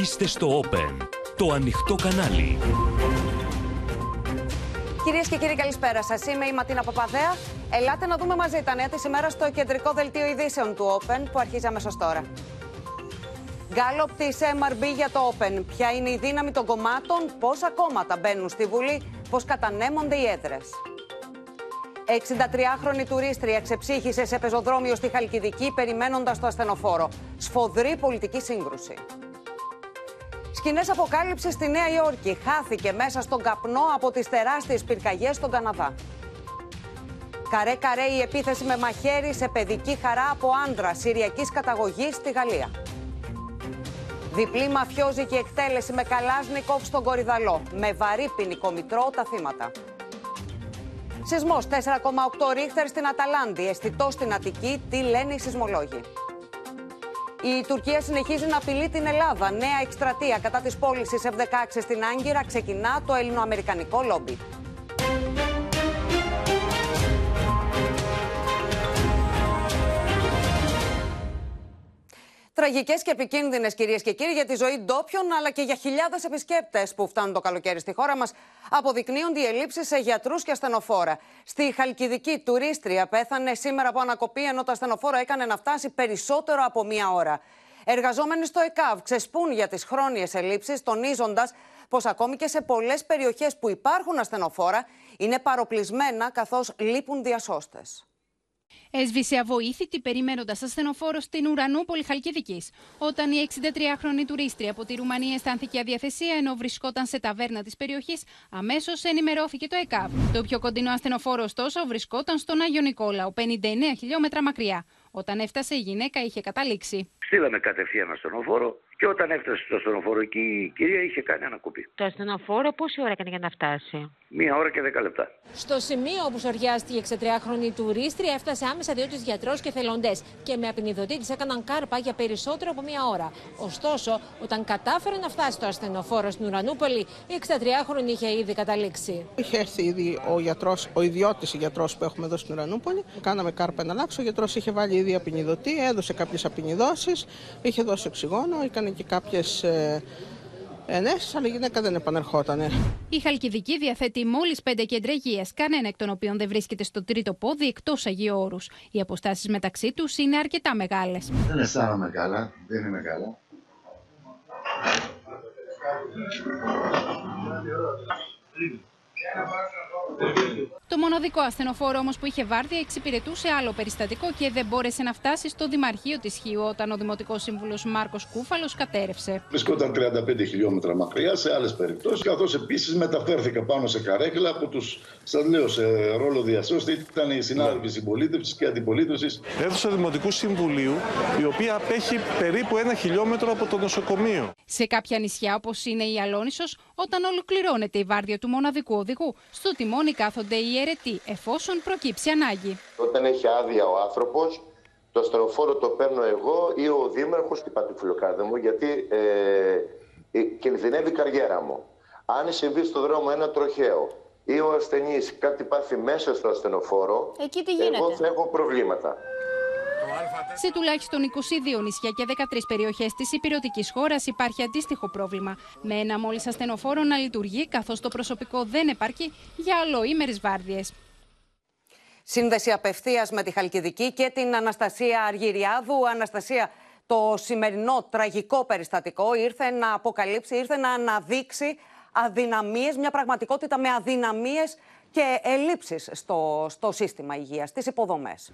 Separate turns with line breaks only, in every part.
Είστε στο Open, το ανοιχτό κανάλι.
Κυρίες και κύριοι, καλησπέρα σας. Είμαι η Ματίνα Παπαδέα. Ελάτε να δούμε μαζί τα νέα της ημέρας στο κεντρικό δελτίο ειδήσεων του Open που αρχίζει αμέσως τώρα. Γκάλοπ της MRB για το Open. Ποια είναι η δύναμη των κομμάτων, πόσα κόμματα μπαίνουν στη Βουλή, πώς κατανέμονται οι έδρες. 63χρονη τουρίστρια ξεψύχησε σε πεζοδρόμιο στη Χαλκιδική περιμένοντας το ασθενοφόρο. Σφοδρή πολιτική σύγκρουση. Σκηνές αποκάλυψης στη Νέα Υόρκη. Χάθηκε μέσα στον καπνό από τις τεράστιες πυρκαγιές στον Καναδά. Καρέ καρέ η επίθεση με μαχαίρι σε παιδική χαρά από άντρα Συριακής καταγωγής στη Γαλλία. Διπλή μαφιόζικη εκτέλεση με καλάσνικοφ στον Κορυδαλό. Με βαρύ ποινικό μητρό τα θύματα. Σεισμός 4,8 ρίχτερ στην Αταλάντη. Αισθητό στην Αττική. Τι λένε οι σεισμολόγοι. Η Τουρκία συνεχίζει να απειλεί την Ελλάδα. Νέα εκστρατεία κατά της πώλησης F-16 στην Άγκυρα ξεκινά το ελληνοαμερικανικό λόμπι. Τραγικές και επικίνδυνες, κυρίες και κύριοι, για τη ζωή ντόπιων αλλά και για χιλιάδες επισκέπτες που φτάνουν το καλοκαίρι στη χώρα μας, αποδεικνύονται οι ελλείψεις σε γιατρούς και ασθενοφόρα. Στη Χαλκιδική, τουρίστρια πέθανε σήμερα από ανακοπή, ενώ το ασθενοφόρο έκανε να φτάσει περισσότερο από μία ώρα. Εργαζόμενοι στο ΕΚΑΒ ξεσπούν για τις χρόνιες ελλείψεις, τονίζοντας πως ακόμη και σε πολλές περιοχές που υπάρχουν ασθενοφόρα είναι παροπλισμένα καθώς λείπουν διασώστες.
Έσβησε αβοήθητη περιμένοντας ασθενοφόρο στην Ουρανούπολη Χαλκιδικής. Όταν η 63χρονη τουρίστρια από τη Ρουμανία αισθάνθηκε αδιαθεσία ενώ βρισκόταν σε ταβέρνα της περιοχής, αμέσως ενημερώθηκε το ΕΚΑΒ. Το πιο κοντινό ασθενοφόρο, ωστόσο, βρισκόταν στον Άγιο Νικόλαο, 59 χιλιόμετρα μακριά. Όταν έφτασε, η γυναίκα είχε καταλήξει.
Στείλαμε κατευθείαν ασθενοφόρο και όταν έφτασε στο ασθενοφόρο εκεί η κυρία είχε κάνει ανακοπή.
Το ασθενοφόρο πόση ώρα έκανε για να φτάσει;
Μία ώρα και δέκα λεπτά.
Στο σημείο όπου σοριάστηκε η 63χρονη τουρίστρια έφτασε άμεσα διότι γιατρός και θελοντές και με απεινιδωτή της έκαναν κάρπα για περισσότερο από μία ώρα. Ωστόσο, όταν κατάφερε να φτάσει στο ασθενοφόρο στην Ουρανούπολη, η 63χρονη είχε ήδη καταλήξει.
Είχε έρθει ήδη ο γιατρός, ο ιδιώτης γιατρός που έχουμε εδώ στην Ουρανούπολη. Κάναμε κάρπα να αλλάξω. Ο γιατρός είχε βάλει ήδη απεινιδωτή, έδωσε κάποιες απεινιδώσεις, είχε δώσει οξυγόνο, έκανε και κάποιες ενέσει, αλλά η γυναίκα δεν επανερχόταν.
Η Χαλκιδική διαθέτει μόλις πέντε κέντρα υγείας, κανένα εκ των οποίων δεν βρίσκεται στο τρίτο πόδι εκτός Αγίου Όρους. Οι αποστάσεις μεταξύ τους είναι αρκετά μεγάλες.
Δεν αισθάνομαι καλά, δεν είμαι καλά.
Το μοναδικό ασθενοφόρο όμως που είχε βάρδια εξυπηρετούσε άλλο περιστατικό και δεν μπόρεσε να φτάσει στο Δημαρχείο της Χίου όταν ο Δημοτικός Σύμβουλος Μάρκος Κούφαλος κατέρευσε.
Βρισκόταν 35 χιλιόμετρα μακριά σε άλλες περιπτώσεις, καθώς επίσης μεταφέρθηκα πάνω σε καρέκλα που τους, σα λέω, σε ρόλο διασώστη ήταν οι συνάδελφοι συμπολίτευσης και αντιπολίτευσης.
Έδωσα Δημοτικού Συμβουλίου, η οποία απέχει περίπου ένα χιλιόμετρο από το νοσοκομείο.
Σε κάποια νησιά, όπως είναι η Αλόνισος, όταν ολοκληρώνεται η βάρδια του μοναδικού οδηγού, στο τιμόνι κάθονται οι αιρετοί, εφόσον προκύψει ανάγκη.
Όταν έχει άδεια ο άνθρωπος, το ασθενοφόρο το παίρνω εγώ ή ο δήμαρχος του Πατριφιλοκάρδα μου, γιατί ε, ε, κινδυνεύει η καριέρα μου. Αν συμβεί στο δρόμο ένα τροχαίο ή ο ασθενής κάτι πάθει μέσα στο ασθενοφόρο,
Εκεί τι γίνεται;
εγώ θα έχω προβλήματα.
Σε τουλάχιστον 22 νησιά και 13 περιοχές της υπηρετικής χώρας υπάρχει αντίστοιχο πρόβλημα. Με ένα μόλις ασθενοφόρο να λειτουργεί, καθώς το προσωπικό δεν επαρκεί για ολοήμερε βάρδιες.
Σύνδεση απευθείας με τη Χαλκιδική και την Αναστασία Αργυριάδου. Αναστασία, το σημερινό τραγικό περιστατικό ήρθε να αποκαλύψει, ήρθε να αναδείξει αδυναμίες, μια πραγματικότητα με αδυναμίες και ελλείψεις στο, στο σύστημα υγείας, στις υποδομές.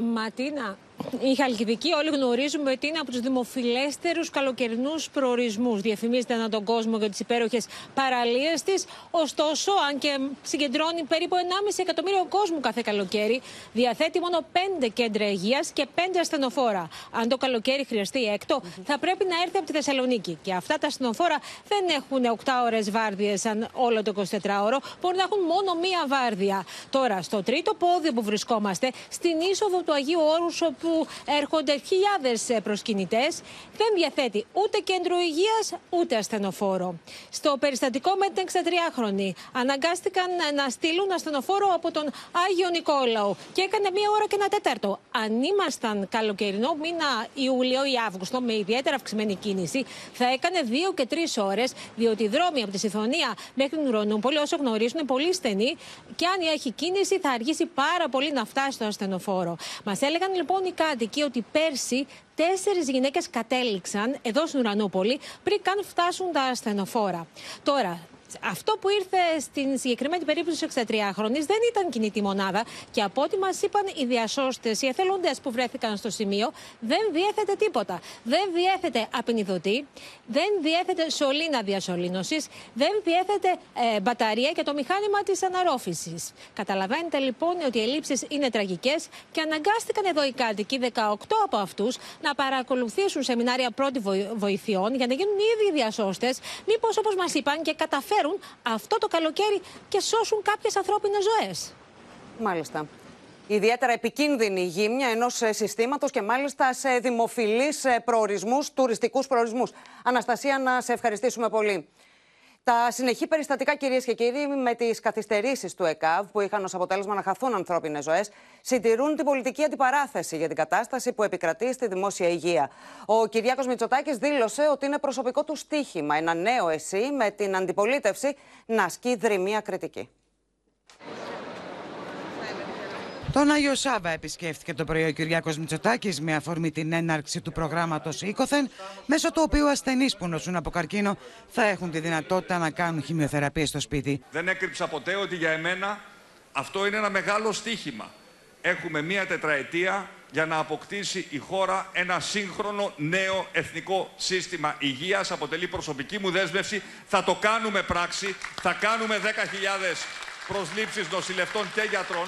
Ματίνα, η Χαλκιδική όλοι γνωρίζουμε ότι είναι από τους δημοφιλέστερους καλοκαιρινούς προορισμούς. Διαφημίζεται ανά τον κόσμο για τις υπέροχες παραλίες της. Ωστόσο, αν και συγκεντρώνει περίπου 1,5 εκατομμύριο κόσμου κάθε καλοκαίρι, διαθέτει μόνο 5 κέντρα υγείας και 5 ασθενοφόρα. Αν το καλοκαίρι χρειαστεί έκτο, θα πρέπει να έρθει από τη Θεσσαλονίκη. Και αυτά τα ασθενοφόρα δεν έχουν 8 ώρες βάρδιες σαν όλο το 24ωρο, μπορεί να έχουν μόνο μία βάρδια. Τώρα, στο τρίτο πόδι που βρισκόμαστε, στην είσοδο του Αγίου Όρους, όπου όπου έρχονται χιλιάδες προσκυνητές. Δεν διαθέτει ούτε κέντρο υγείας ούτε ασθενοφόρο. Στο περιστατικό με την 63χρονη αναγκάστηκαν να στείλουν ασθενοφόρο από τον Άγιο Νικόλαο και έκανε μία ώρα και ένα τέταρτο. Αν ήμασταν καλοκαιρινό μήνα Ιούλιο ή Αύγουστο με ιδιαίτερα αυξημένη κίνηση, θα έκανε δύο και τρεις ώρες, διότι οι δρόμοι από τη Συμφωνία μέχρι την Ουρανούπολη, όσο γνωρίζουν, είναι πολύ στενοί και αν έχει κίνηση θα αργήσει πάρα πολύ να φτάσει στο ασθενοφόρο. Μας έλεγαν λοιπόν οι κάτοικοι ότι πέρσι τέσσερις γυναίκες κατέληξαν εδώ στην Ουρανούπολη πριν καν φτάσουν τα ασθενοφόρα. Τώρα, αυτό που ήρθε στην συγκεκριμένη περίπτωση τη 63χρονη δεν ήταν κινητή μονάδα και από ό,τι μας είπαν οι διασώστες, οι εθελοντές που βρέθηκαν στο σημείο, δεν διέθετε τίποτα. Δεν διέθετε απεινιδωτή, δεν διέθετε σωλήνα διασωλήνωσης, δεν διέθετε ε, μπαταρία και το μηχάνημα της αναρρόφησης. Καταλαβαίνετε λοιπόν ότι οι ελλείψεις είναι τραγικές και αναγκάστηκαν εδώ οι κάτοικοι, 18 από αυτούς, να παρακολουθήσουν σεμινάρια πρώτη βοηθειών για να γίνουν οι ίδιοι διασώστες, μήπως όπως μας είπαν και καταφέρουν αυτό το καλοκαίρι και σώσουν κάποιες ανθρώπινες ζωές.
Μάλιστα. Ιδιαίτερα επικίνδυνη η γύμνια ενός συστήματος και μάλιστα σε δημοφιλείς προορισμούς, τουριστικούς προορισμούς. Αναστασία, να σε ευχαριστήσουμε πολύ. Τα συνεχή περιστατικά, κυρίες και κύριοι, με τις καθυστερήσεις του ΕΚΑΒ, που είχαν ως αποτέλεσμα να χαθούν ανθρώπινες ζωές, συντηρούν την πολιτική αντιπαράθεση για την κατάσταση που επικρατεί στη δημόσια υγεία. Ο Κυριάκος Μητσοτάκης δήλωσε ότι είναι προσωπικό του στίχημα ένα νέο εσύ με την αντιπολίτευση να ασκεί δρυμία κριτική.
Τον Άγιο Σάβα επισκέφθηκε το πρωί ο Κυριάκος Μητσοτάκης με αφορμή την έναρξη του προγράμματος Οίκοθεν, μέσω του οποίου ασθενείς που νοσούν από καρκίνο θα έχουν τη δυνατότητα να κάνουν χημειοθεραπεία στο σπίτι.
Δεν έκρυψα ποτέ ότι για εμένα αυτό είναι ένα μεγάλο στίχημα. Έχουμε μία τετραετία για να αποκτήσει η χώρα ένα σύγχρονο νέο εθνικό σύστημα υγείας. Αποτελεί προσωπική μου δέσμευση. Θα το κάνουμε πράξη. Θα κάνουμε 10.000 προσλήψεις νοσηλευτών και γιατρών.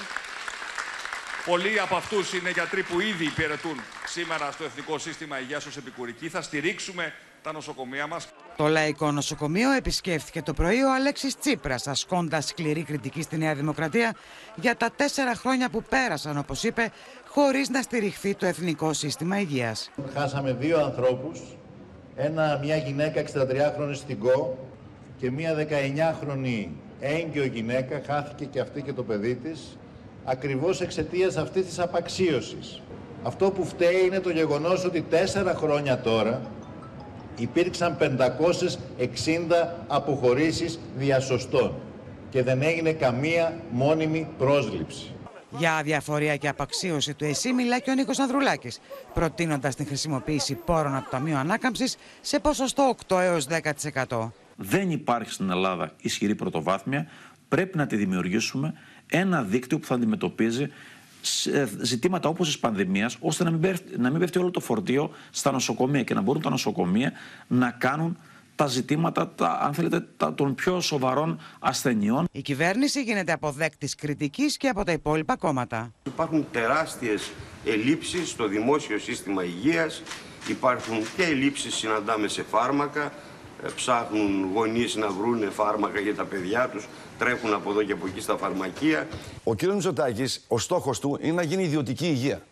Πολλοί από αυτούς είναι γιατροί που ήδη υπηρετούν σήμερα στο Εθνικό Σύστημα Υγείας ως επικουρικοί. Θα στηρίξουμε τα νοσοκομεία μας.
Το Λαϊκό Νοσοκομείο επισκέφθηκε το πρωί ο Αλέξης Τσίπρας, ασκώντας σκληρή κριτική στη Νέα Δημοκρατία για τα τέσσερα χρόνια που πέρασαν, όπως είπε, χωρίς να στηριχθεί το Εθνικό Σύστημα Υγείας.
Χάσαμε δύο ανθρώπους, μια γυναίκα 63χρονη στην ΚΟ και μια 19χρονη έγκυο γυναίκα, χάθηκε και αυτή και το παιδί της ακριβώς εξαιτίας αυτής της απαξίωσης. Αυτό που φταίει είναι το γεγονός ότι τέσσερα χρόνια τώρα υπήρξαν 560 αποχωρήσεις διασωστών και δεν έγινε καμία μόνιμη πρόσληψη.
Για αδιαφορία και απαξίωση του ΕΣΥ μιλά και ο Νίκος Ανδρουλάκης, προτείνοντας την χρησιμοποίηση πόρων από το Ταμείο Ανάκαμψης σε ποσοστό 8 έως 10%.
Δεν υπάρχει στην Ελλάδα ισχυρή πρωτοβάθμια, πρέπει να τη δημιουργήσουμε ένα δίκτυο που θα αντιμετωπίζει ζητήματα όπως της πανδημίας, ώστε να μην, πέφτει, να μην πέφτει όλο το φορτίο στα νοσοκομεία και να μπορούν τα νοσοκομεία να κάνουν τα ζητήματα, τα, αν θέλετε, τα, των πιο σοβαρών ασθενειών.
Η κυβέρνηση γίνεται αποδέκτης κριτικής και από τα υπόλοιπα κόμματα.
Υπάρχουν τεράστιες ελλείψεις στο δημόσιο σύστημα υγείας, υπάρχουν και ελλείψεις συναντάμε σε φάρμακα, ε, ψάχνουν γονείς να βρουν φάρμακα για τα παιδιά τους, τρέχουν από εδώ και από εκεί στα φαρμακεία.
Ο κ. Μητσοτάκης, ο στόχος του είναι να γίνει ιδιωτική υγεία.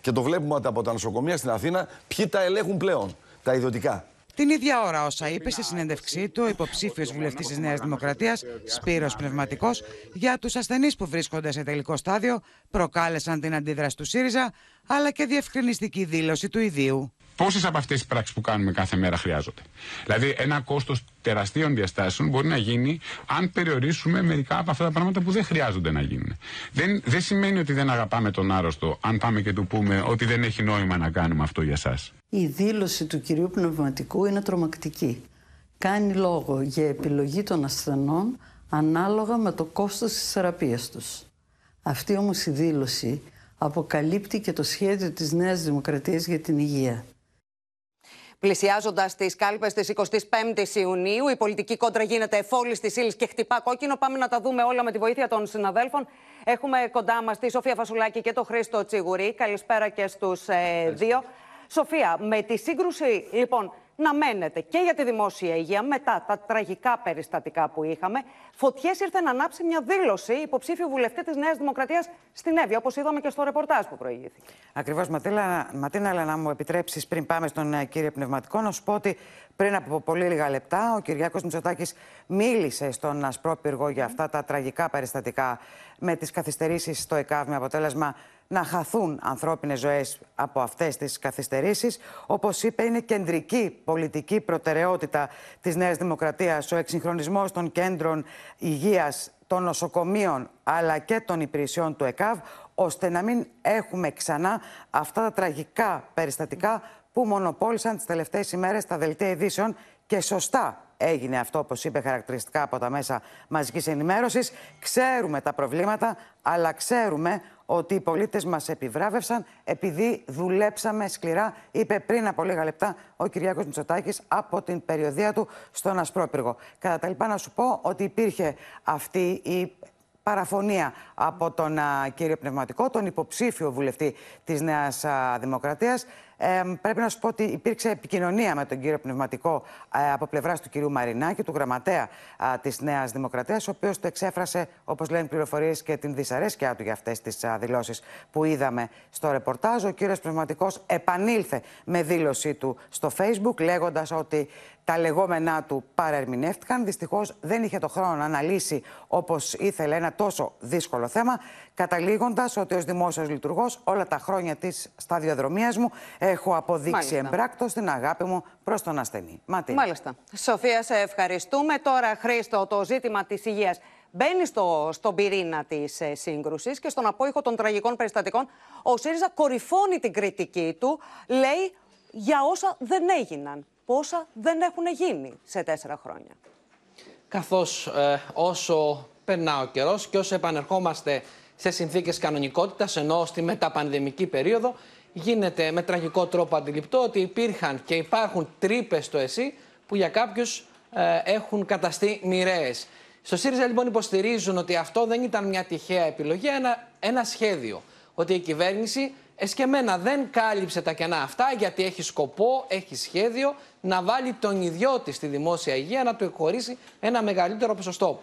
Και το βλέπουμε ότι από τα νοσοκομεία στην Αθήνα ποιοι τα ελέγχουν πλέον, τα ιδιωτικά.
Την ίδια ώρα, όσα είπε στη συνέντευξή του, ο υποψήφιος βουλευτής της Νέας Δημοκρατίας, Σπύρος Πνευματικός, για τους ασθενείς που βρίσκονται σε τελικό στάδιο, προκάλεσαν την αντίδραση του ΣΥΡΙΖΑ, αλλά και διευκρινιστική δήλωση του ιδίου.
Πόσες από αυτές τις πράξεις που κάνουμε κάθε μέρα χρειάζονται; Δηλαδή, ένα κόστος τεραστίων διαστάσεων μπορεί να γίνει αν περιορίσουμε μερικά από αυτά τα πράγματα που δεν χρειάζονται να γίνουν. Δεν, δεν σημαίνει ότι δεν αγαπάμε τον άρρωστο, αν πάμε και του πούμε ότι δεν έχει νόημα να κάνουμε αυτό για εσά.
Η δήλωση του κυρίου Πνευματικού είναι τρομακτική. Κάνει λόγο για επιλογή των ασθενών ανάλογα με το κόστος της θεραπείας τους. Αυτή όμως η δήλωση αποκαλύπτει και το σχέδιο της Νέας Δημοκρατίας για την υγεία.
Πλησιάζοντας τις κάλπες της 25η Ιουνίου, η πολιτική κόντρα γίνεται εφόλη τη ύλη και χτυπά κόκκινο. Πάμε να τα δούμε όλα με τη βοήθεια των συναδέλφων. Έχουμε κοντά μας τη Σοφία Φασουλάκη και τον Χρήστο Τσιγουρή. Καλησπέρα και στους ε, δύο. Σοφία, με τη σύγκρουση λοιπόν να μένετε και για τη δημόσια υγεία μετά τα τραγικά περιστατικά που είχαμε. Φωτιές ήρθε να ανάψει μια δήλωση υποψήφιου βουλευτή της Νέας Δημοκρατίας στην Εύη, όπως είδαμε και στο ρεπορτάζ που προηγήθηκε.
Ακριβώς, Ματίνα, αλλά να μου επιτρέψεις πριν πάμε στον ε, κύριο Πνευματικό, να σου πω ότι πριν από πολύ λίγα λεπτά ο Κυριάκος Μητσοτάκης μίλησε στον Ασπρόπυργο για αυτά τα τραγικά περιστατικά με τις καθυστερήσεις στο ΕΚΑΒ με αποτέλεσμα να χαθούν ανθρώπινες ζωές από αυτές τις καθυστερήσεις. Όπως είπε, είναι κεντρική πολιτική προτεραιότητα της Νέας Δημοκρατίας ο εξυγχρονισμός των κέντρων υγείας των νοσοκομείων αλλά και των υπηρεσιών του ΕΚΑΒ, ώστε να μην έχουμε ξανά αυτά τα τραγικά περιστατικά που μονοπόλησαν τις τελευταίες ημέρες στα δελτία ειδήσεων και σωστά έγινε αυτό, όπως είπε χαρακτηριστικά από τα μέσα μαζικής ενημέρωσης. Ξέρουμε τα προβλήματα, αλλά ξέρουμε ότι οι πολίτες μας επιβράβευσαν επειδή δουλέψαμε σκληρά, είπε πριν από λίγα λεπτά ο Κυριάκος Μητσοτάκης από την περιοδία του στον Ασπρόπυργο. Κατά τα λοιπά να σου πω ότι υπήρχε αυτή η παραφωνία από τον κύριο Πνευματικό, τον υποψήφιο βουλευτή της Νέας Δημοκρατίας. Ε, πρέπει να σου πω ότι υπήρξε επικοινωνία με τον κύριο Πνευματικό ε, από πλευράς του κυρίου Μαρινάκη, του γραμματέα ε, της Νέας Δημοκρατίας, ο οποίος το εξέφρασε, όπως λένε πληροφορίες, και την δυσαρέσκειά του για αυτές τις δηλώσεις που είδαμε στο ρεπορτάζ. Ο κύριος Πνευματικός επανήλθε με δήλωσή του στο Facebook, λέγοντας ότι τα λεγόμενά του παρερμηνεύτηκαν. Δυστυχώς δεν είχε το χρόνο να αναλύσει όπως ήθελε ένα τόσο δύσκολο θέμα, καταλήγοντας ότι ως δημόσιος λειτουργός όλα τα χρόνια της σταδιοδρομίας μου έχω αποδείξει εμπράκτος την αγάπη μου προς τον ασθενή. Ματί.
Μάλιστα. Σοφία, σε ευχαριστούμε. Τώρα, Χρήστο, το ζήτημα της υγείας μπαίνει στο, στον πυρήνα της ε, σύγκρουσης και στον απόϊχο των τραγικών περιστατικών. Ο ΣΥΡΙΖΑ κορυφώνει την κριτική του, λέει για όσα δεν έγιναν πόσα δεν έχουν γίνει σε τέσσερα χρόνια.
Καθώς ε, όσο περνά ο καιρός και όσο επανερχόμαστε σε συνθήκες κανονικότητας, ενώ στη μεταπανδημική περίοδο, γίνεται με τραγικό τρόπο αντιληπτό ότι υπήρχαν και υπάρχουν τρύπες στο ΕΣΥ που για κάποιους ε, έχουν καταστεί μοιραίες. Στο ΣΥΡΙΖΑ λοιπόν υποστηρίζουν ότι αυτό δεν ήταν μια τυχαία επιλογή, ένα, ένα σχέδιο. Ότι η κυβέρνηση εσκεμένα δεν κάλυψε τα κενά αυτά γιατί έχει σκοπό, έχει σχέδιο να βάλει τον ιδιώτη στη δημόσια υγεία να του εκχωρήσει ένα μεγαλύτερο ποσοστό.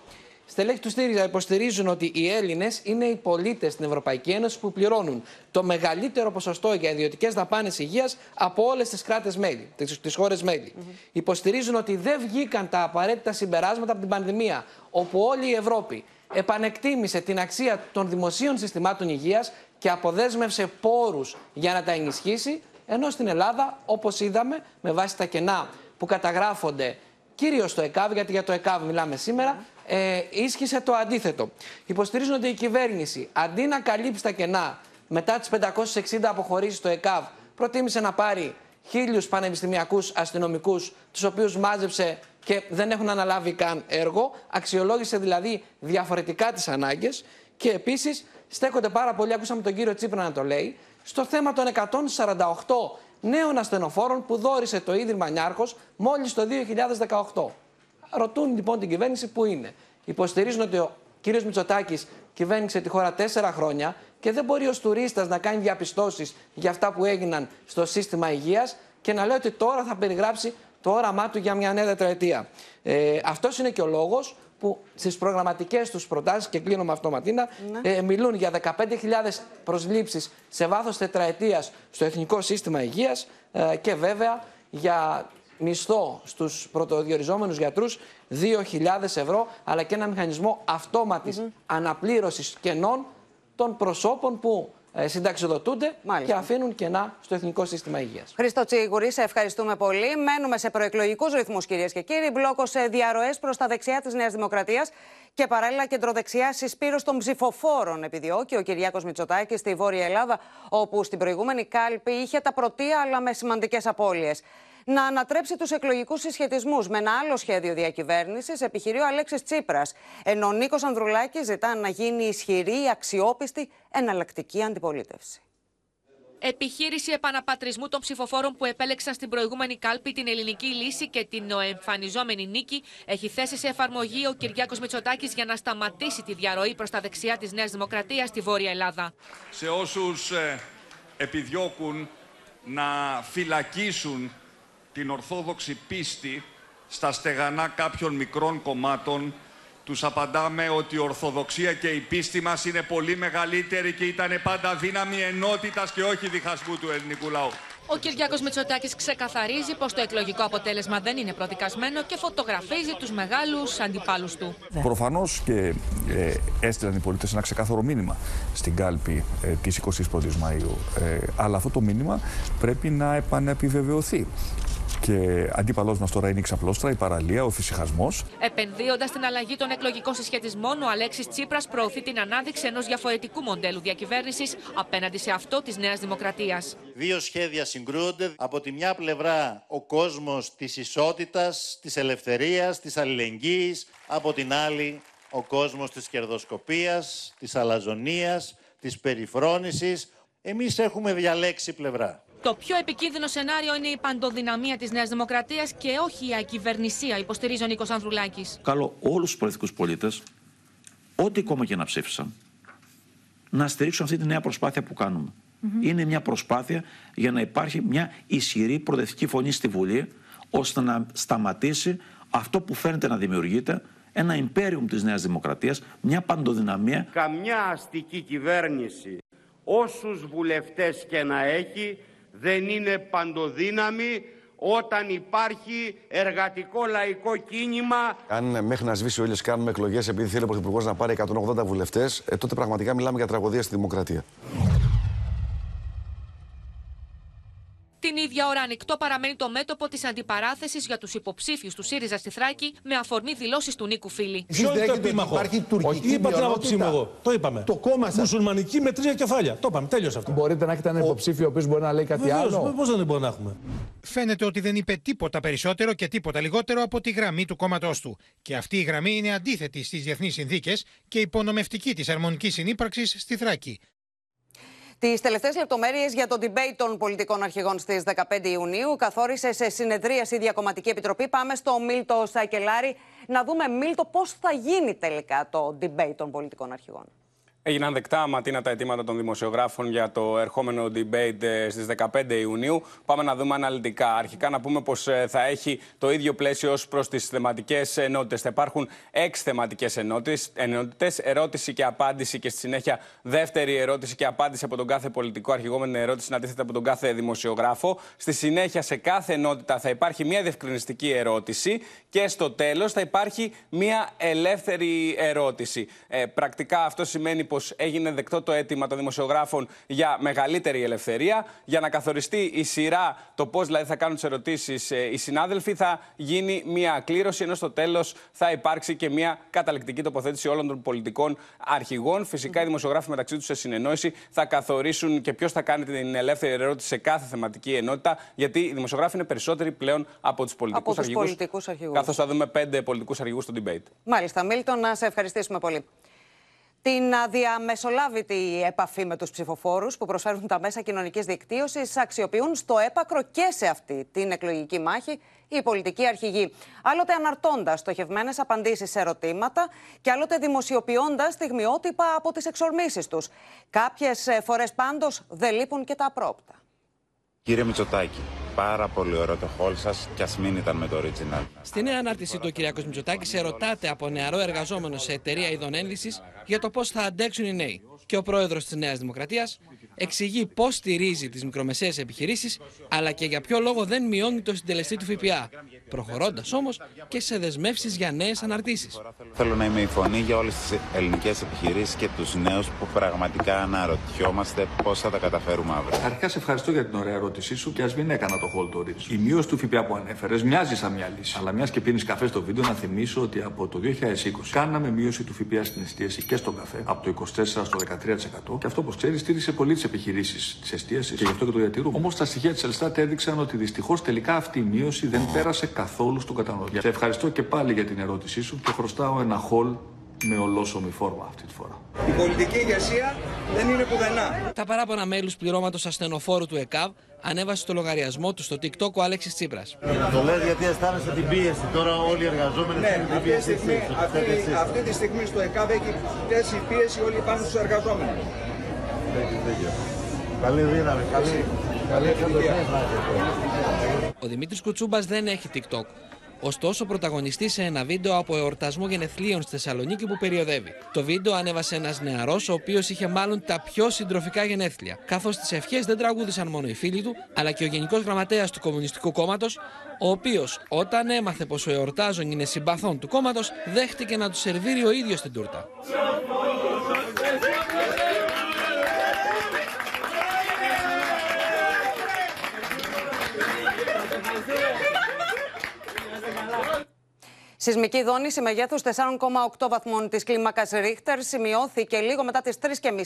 Στελέχη του ΣΥΡΙΖΑ υποστηρίζουν ότι οι Έλληνες είναι οι πολίτες στην Ευρωπαϊκή Ένωση που πληρώνουν το μεγαλύτερο ποσοστό για ιδιωτικές δαπάνες υγείας από όλες τις κράτες μέλη, τις χώρες μέλη. Υποστηρίζουν ότι δεν βγήκαν τα απαραίτητα συμπεράσματα από την πανδημία, όπου όλη η Ευρώπη επανεκτίμησε την αξία των δημοσίων συστημάτων υγείας και αποδέσμευσε πόρους για να τα ενισχύσει, ενώ στην Ελλάδα, όπως είδαμε, με βάση τα κενά που καταγράφονται κυρίως στο ΕΚΑΒ, γιατί για το ΕΚΑΒ μιλάμε σήμερα, ε, ίσχυσε το αντίθετο. Υποστηρίζουν ότι η κυβέρνηση, αντί να καλύψει τα κενά μετά τις 560 αποχωρήσεις στο ΕΚΑΒ, προτίμησε να πάρει χίλιους πανεπιστημιακούς αστυνομικούς, τους οποίους μάζεψε και δεν έχουν αναλάβει καν έργο. Αξιολόγησε δηλαδή διαφορετικά τις ανάγκες και επίσης στέκονται πάρα πολύ, ακούσαμε τον κύριο Τσίπρα να το λέει, στο θέμα των 148 νέων ασθενοφόρων που δόρισε το Ίδρυμα Νιάρχος μόλις το 2018. Ρωτούν λοιπόν την κυβέρνηση που είναι. Υποστηρίζουν ότι ο κύριος Μητσοτάκης κυβέρνησε τη χώρα τέσσερα χρόνια και δεν μπορεί ως τουρίστας να κάνει διαπιστώσεις για αυτά που έγιναν στο σύστημα υγείας και να λέει ότι τώρα θα περιγράψει το όραμά του για μια νέα τετραετία. Ε, αυτός είναι και ο λόγος που στις προγραμματικές τους προτάσεις, και κλείνω με αυτό, Ματίνα, ναι. ε, μιλούν για 15.000 προσλήψεις σε βάθος τετραετίας στο Εθνικό Σύστημα Υγείας ε, και βέβαια για μισθό στους πρωτοδιοριζόμενους γιατρούς 2.000 ευρώ αλλά και ένα μηχανισμό αυτόματης mm αναπλήρωσης κενών των προσώπων που ε, συνταξιοδοτούνται Μάλιστα. και αφήνουν κενά στο Εθνικό Σύστημα Υγείας.
Χρήστο Τσίγουρη, σε ευχαριστούμε πολύ. Μένουμε σε προεκλογικούς ρυθμούς, κυρίες και κύριοι. Μπλόκο σε διαρροές προς τα δεξιά της Νέας Δημοκρατίας και παράλληλα κεντροδεξιά συσπήρωση των ψηφοφόρων επιδιώκει ο Κυριάκος Μητσοτάκης στη Βόρεια Ελλάδα, όπου στην προηγούμενη κάλπη είχε τα πρωτεία αλλά με σημαντικές απώλειες να ανατρέψει τους εκλογικούς συσχετισμούς με ένα άλλο σχέδιο διακυβέρνησης, επιχειρεί ο Αλέξης Τσίπρας. Ενώ ο Νίκος Ανδρουλάκης ζητά να γίνει ισχυρή, αξιόπιστη, εναλλακτική αντιπολίτευση.
Επιχείρηση επαναπατρισμού των ψηφοφόρων που επέλεξαν στην προηγούμενη κάλπη την ελληνική λύση και την εμφανιζόμενη νίκη έχει θέσει σε εφαρμογή ο Κυριάκος Μητσοτάκης για να σταματήσει τη διαρροή προς τα δεξιά της Νέας Δημοκρατίας στη Βόρεια Ελλάδα.
Σε όσους ε, επιδιώκουν να φυλακίσουν την ορθόδοξη πίστη στα στεγανά κάποιων μικρών κομμάτων τους απαντάμε ότι η Ορθοδοξία και η πίστη μας είναι πολύ μεγαλύτερη και ήταν πάντα δύναμη ενότητας και όχι διχασμού του ελληνικού λαού.
Ο Κυριάκος Μητσοτάκης ξεκαθαρίζει πως το εκλογικό αποτέλεσμα δεν είναι προδικασμένο και φωτογραφίζει τους μεγάλους αντιπάλους του.
Προφανώς και ε, έστειλαν οι πολίτες ένα ξεκάθαρο μήνυμα στην κάλπη ε, της 21η Μαου. Ε, αλλά αυτό το μήνυμα πρέπει να επανεπιβεβαιωθεί. Και αντίπαλός μας τώρα είναι η ξαπλώστρα, η παραλία, ο φυσικασμό.
Επενδύοντας στην αλλαγή των εκλογικών συσχετισμών, ο Αλέξης Τσίπρας προωθεί την ανάδειξη ενός διαφορετικού μοντέλου διακυβέρνησης απέναντι σε αυτό της Νέας Δημοκρατίας.
Δύο σχέδια συγκρούονται. Από τη μια πλευρά ο κόσμος της ισότητας, της ελευθερίας, της αλληλεγγύης. Από την άλλη ο κόσμος της κερδοσκοπίας, της αλαζονίας, της περιφρόνησης. Εμείς έχουμε διαλέξει πλευρά.
Το πιο επικίνδυνο σενάριο είναι η παντοδυναμία της Νέας Δημοκρατίας και όχι η ακυβερνησία, υποστηρίζει ο Νίκος Ανδρουλάκης.
Καλώ όλους τους προεδρικού πολίτες, ό,τι κόμμα και να ψήφισαν, να στηρίξουν αυτή τη νέα προσπάθεια που κάνουμε. Είναι μια προσπάθεια για να υπάρχει μια ισχυρή προοδευτική φωνή στη Βουλή, ώστε να σταματήσει αυτό που φαίνεται να δημιουργείται, ένα ιμπέριουμ της Νέας Δημοκρατίας, μια παντοδυναμία.
Καμιά αστική κυβέρνηση, όσους βουλευτές και να έχει, δεν είναι παντοδύναμη όταν υπάρχει εργατικό λαϊκό κίνημα.
Αν μέχρι να σβήσει ο ήλιος κάνουμε εκλογές επειδή θέλει ο Πρωθυπουργός να πάρει 180 βουλευτές, ε, τότε πραγματικά μιλάμε για τραγωδία στη δημοκρατία.
Την ίδια ώρα ανοιχτό παραμένει το μέτωπο της αντιπαράθεσης για τους υποψήφιους του ΣΥΡΙΖΑ στη Θράκη με αφορμή δηλώσεις του Νίκου Φίλη.
Ποιο είναι το επίμαχο. Υπάρχει τουρκική Είπα την άποψή μου εγώ. Το είπαμε. Το κόμμα σας. Μουσουλμανική με τρία κεφάλια. Το είπαμε. Τέλειωσε αυτό.
Μπορείτε να έχετε έναν υποψήφιο ο οποίος μπορεί να λέει κάτι
Βεβαίως,
άλλο;
Πώς δεν μπορεί να έχουμε;
Φαίνεται ότι δεν είπε τίποτα περισσότερο και τίποτα λιγότερο από τη γραμμή του κόμματός του. Και αυτή η γραμμή είναι αντίθετη στις διεθνείς συνθήκες και υπονομευτική της αρμονικής συνύπαρξης στη Θράκη.
Τις τελευταίες λεπτομέρειες για το debate των πολιτικών αρχηγών στις 15 Ιουνίου καθόρισε σε συνεδρίαση η Διακομματική Επιτροπή. Πάμε στο Μίλτο Σακελάρη να δούμε, Μίλτο, πώς θα γίνει τελικά το debate των πολιτικών αρχηγών.
Έγιναν δεκτά ματίνα τα αιτήματα των δημοσιογράφων για το ερχόμενο debate ε, στις 15 Ιουνίου. Πάμε να δούμε αναλυτικά. Αρχικά να πούμε πως ε, θα έχει το ίδιο πλαίσιο ως προς τις θεματικές ενότητες. Θα υπάρχουν έξι θεματικές ενότητες, ερώτηση και απάντηση και στη συνέχεια δεύτερη ερώτηση και απάντηση από τον κάθε πολιτικό αρχηγό με την ερώτηση να αντίθετα από τον κάθε δημοσιογράφο. Στη συνέχεια σε κάθε ενότητα θα υπάρχει μια διευκρινιστική ερώτηση και στο τέλος θα υπάρχει μια ελεύθερη ερώτηση. Ε, πρακτικά αυτό σημαίνει πως έγινε δεκτό το αίτημα των δημοσιογράφων για μεγαλύτερη ελευθερία. Για να καθοριστεί η σειρά, το πώς δηλαδή θα κάνουν τις ερωτήσεις ε, οι συνάδελφοι, θα γίνει μια κλήρωση, ενώ στο τέλος θα υπάρξει και μια καταληκτική τοποθέτηση όλων των πολιτικών αρχηγών. Φυσικά, οι δημοσιογράφοι μεταξύ τους σε συνεννόηση θα καθορίσουν και ποιος θα κάνει την ελεύθερη ερώτηση σε κάθε θεματική ενότητα, γιατί οι δημοσιογράφοι είναι περισσότεροι πλέον από τους πολιτικούς αρχηγούς. Καθώς θα δούμε πέντε πολιτικούς αρχηγούς στο debate.
Μάλιστα, Μίλτον, να σε ευχαριστήσουμε πολύ. Την αδιαμεσολάβητη επαφή με τους ψηφοφόρους που προσφέρουν τα μέσα κοινωνικής δικτύωσης αξιοποιούν στο έπακρο και σε αυτή την εκλογική μάχη οι πολιτικοί αρχηγοί. Άλλοτε αναρτώντας στοχευμένες απαντήσεις σε ερωτήματα και άλλοτε δημοσιοποιώντας στιγμιότυπα από τις εξορμήσεις τους. Κάποιες φορές πάντως δεν λείπουν και τα απρόπτα.
Κύριε Μητσοτάκη, πάρα πολύ ωραίο το χόλ σας και ας μην ήταν με το original.
Στη νέα ανάρτησή του, ο Κυριακό Μητσοτάκης ερωτάται από νεαρό εργαζόμενο σε εταιρεία ειδών ένδυσης για το πώς θα αντέξουν οι νέοι. Και ο πρόεδρος της Νέας Δημοκρατίας εξηγεί πώς στηρίζει τις μικρομεσαίες επιχειρήσεις, αλλά και για ποιο λόγο δεν μειώνει το συντελεστή του ΦΠΑ. Προχωρώντας όμως και σε δεσμεύσεις για νέες αναρτήσεις.
Θέλω να είμαι η φωνή για όλες τις ελληνικές επιχειρήσεις και τους νέους που πραγματικά αναρωτιόμαστε πώς θα τα καταφέρουμε αύριο.
Αρχικά σε ευχαριστώ για την ωραία ερώτησή σου και ας μην έκανα το hold το ρίτσο. Η μείωση του ΦΠΑ που ανέφερες μοιάζει σαν μια λύση. Αλλά μιας και πίνεις καφέ στο βίντεο, να θυμίσω ότι από το 2020 κάναμε μείωση του ΦΠΑ στην εστίαση και στον καφέ από το 24% στο 13%. Και αυτό, όπως ξέρεις, στήρισε πολύ τις επιχειρήσεις της εστίασης και γι' αυτό και το διατηρούμε. Όμως τα στοιχεία της Ελστάτ έδειξαν ότι δυστυχώς τελικά αυτή η μείωση δεν πέρασε καθόλου στον καταναλωτή. Σε ευχαριστώ και πάλι για την ερώτησή σου και χρωστάω ένα χολ με ολόσωμη φόρμα αυτή τη φορά.
Η πολιτική ηγεσία δεν είναι πουθενά. Τα παράπονα μέλους πληρώματος ασθενοφόρου του ΕΚΑΒ ανέβασε στο λογαριασμό του στο TikTok ο Αλέξη Τσίπρας.
Το λέω γιατί αισθάνεσαι την πίεση. Τώρα όλοι οι εργαζόμενοι
Ναι,
έχουν την
αυτή τη,
πίεση.
στιγμή, αυτή, τη- αυτή τη στιγμή στο ΕΚΑΒ έχει πέσει η πίεση όλοι πάνω στους εργαζόμενους.
Καλή δύναμη. Καλή, καλή
επιτυχία.
επιτυχία.
ο Δημήτρης Κουτσούμπας δεν έχει TikTok. Ωστόσο, πρωταγωνιστεί σε ένα βίντεο από εορτασμό γενεθλίων στη Θεσσαλονίκη που περιοδεύει. Το βίντεο ανέβασε ένας νεαρός, ο οποίος είχε μάλλον τα πιο συντροφικά γενέθλια. Καθώς τις ευχές δεν τραγούδησαν μόνο οι φίλοι του, αλλά και ο Γενικός Γραμματέας του Κομμουνιστικού Κόμματος, ο οποίος όταν έμαθε πως ο εορτάζων είναι συμπαθών του κόμματος, δέχτηκε να του σερβίρει ο ίδιος την τούρτα.
Σεισμική δόνηση μεγέθους 4,8 βαθμών της κλίμακας Ρίχτερ σημειώθηκε λίγο μετά τις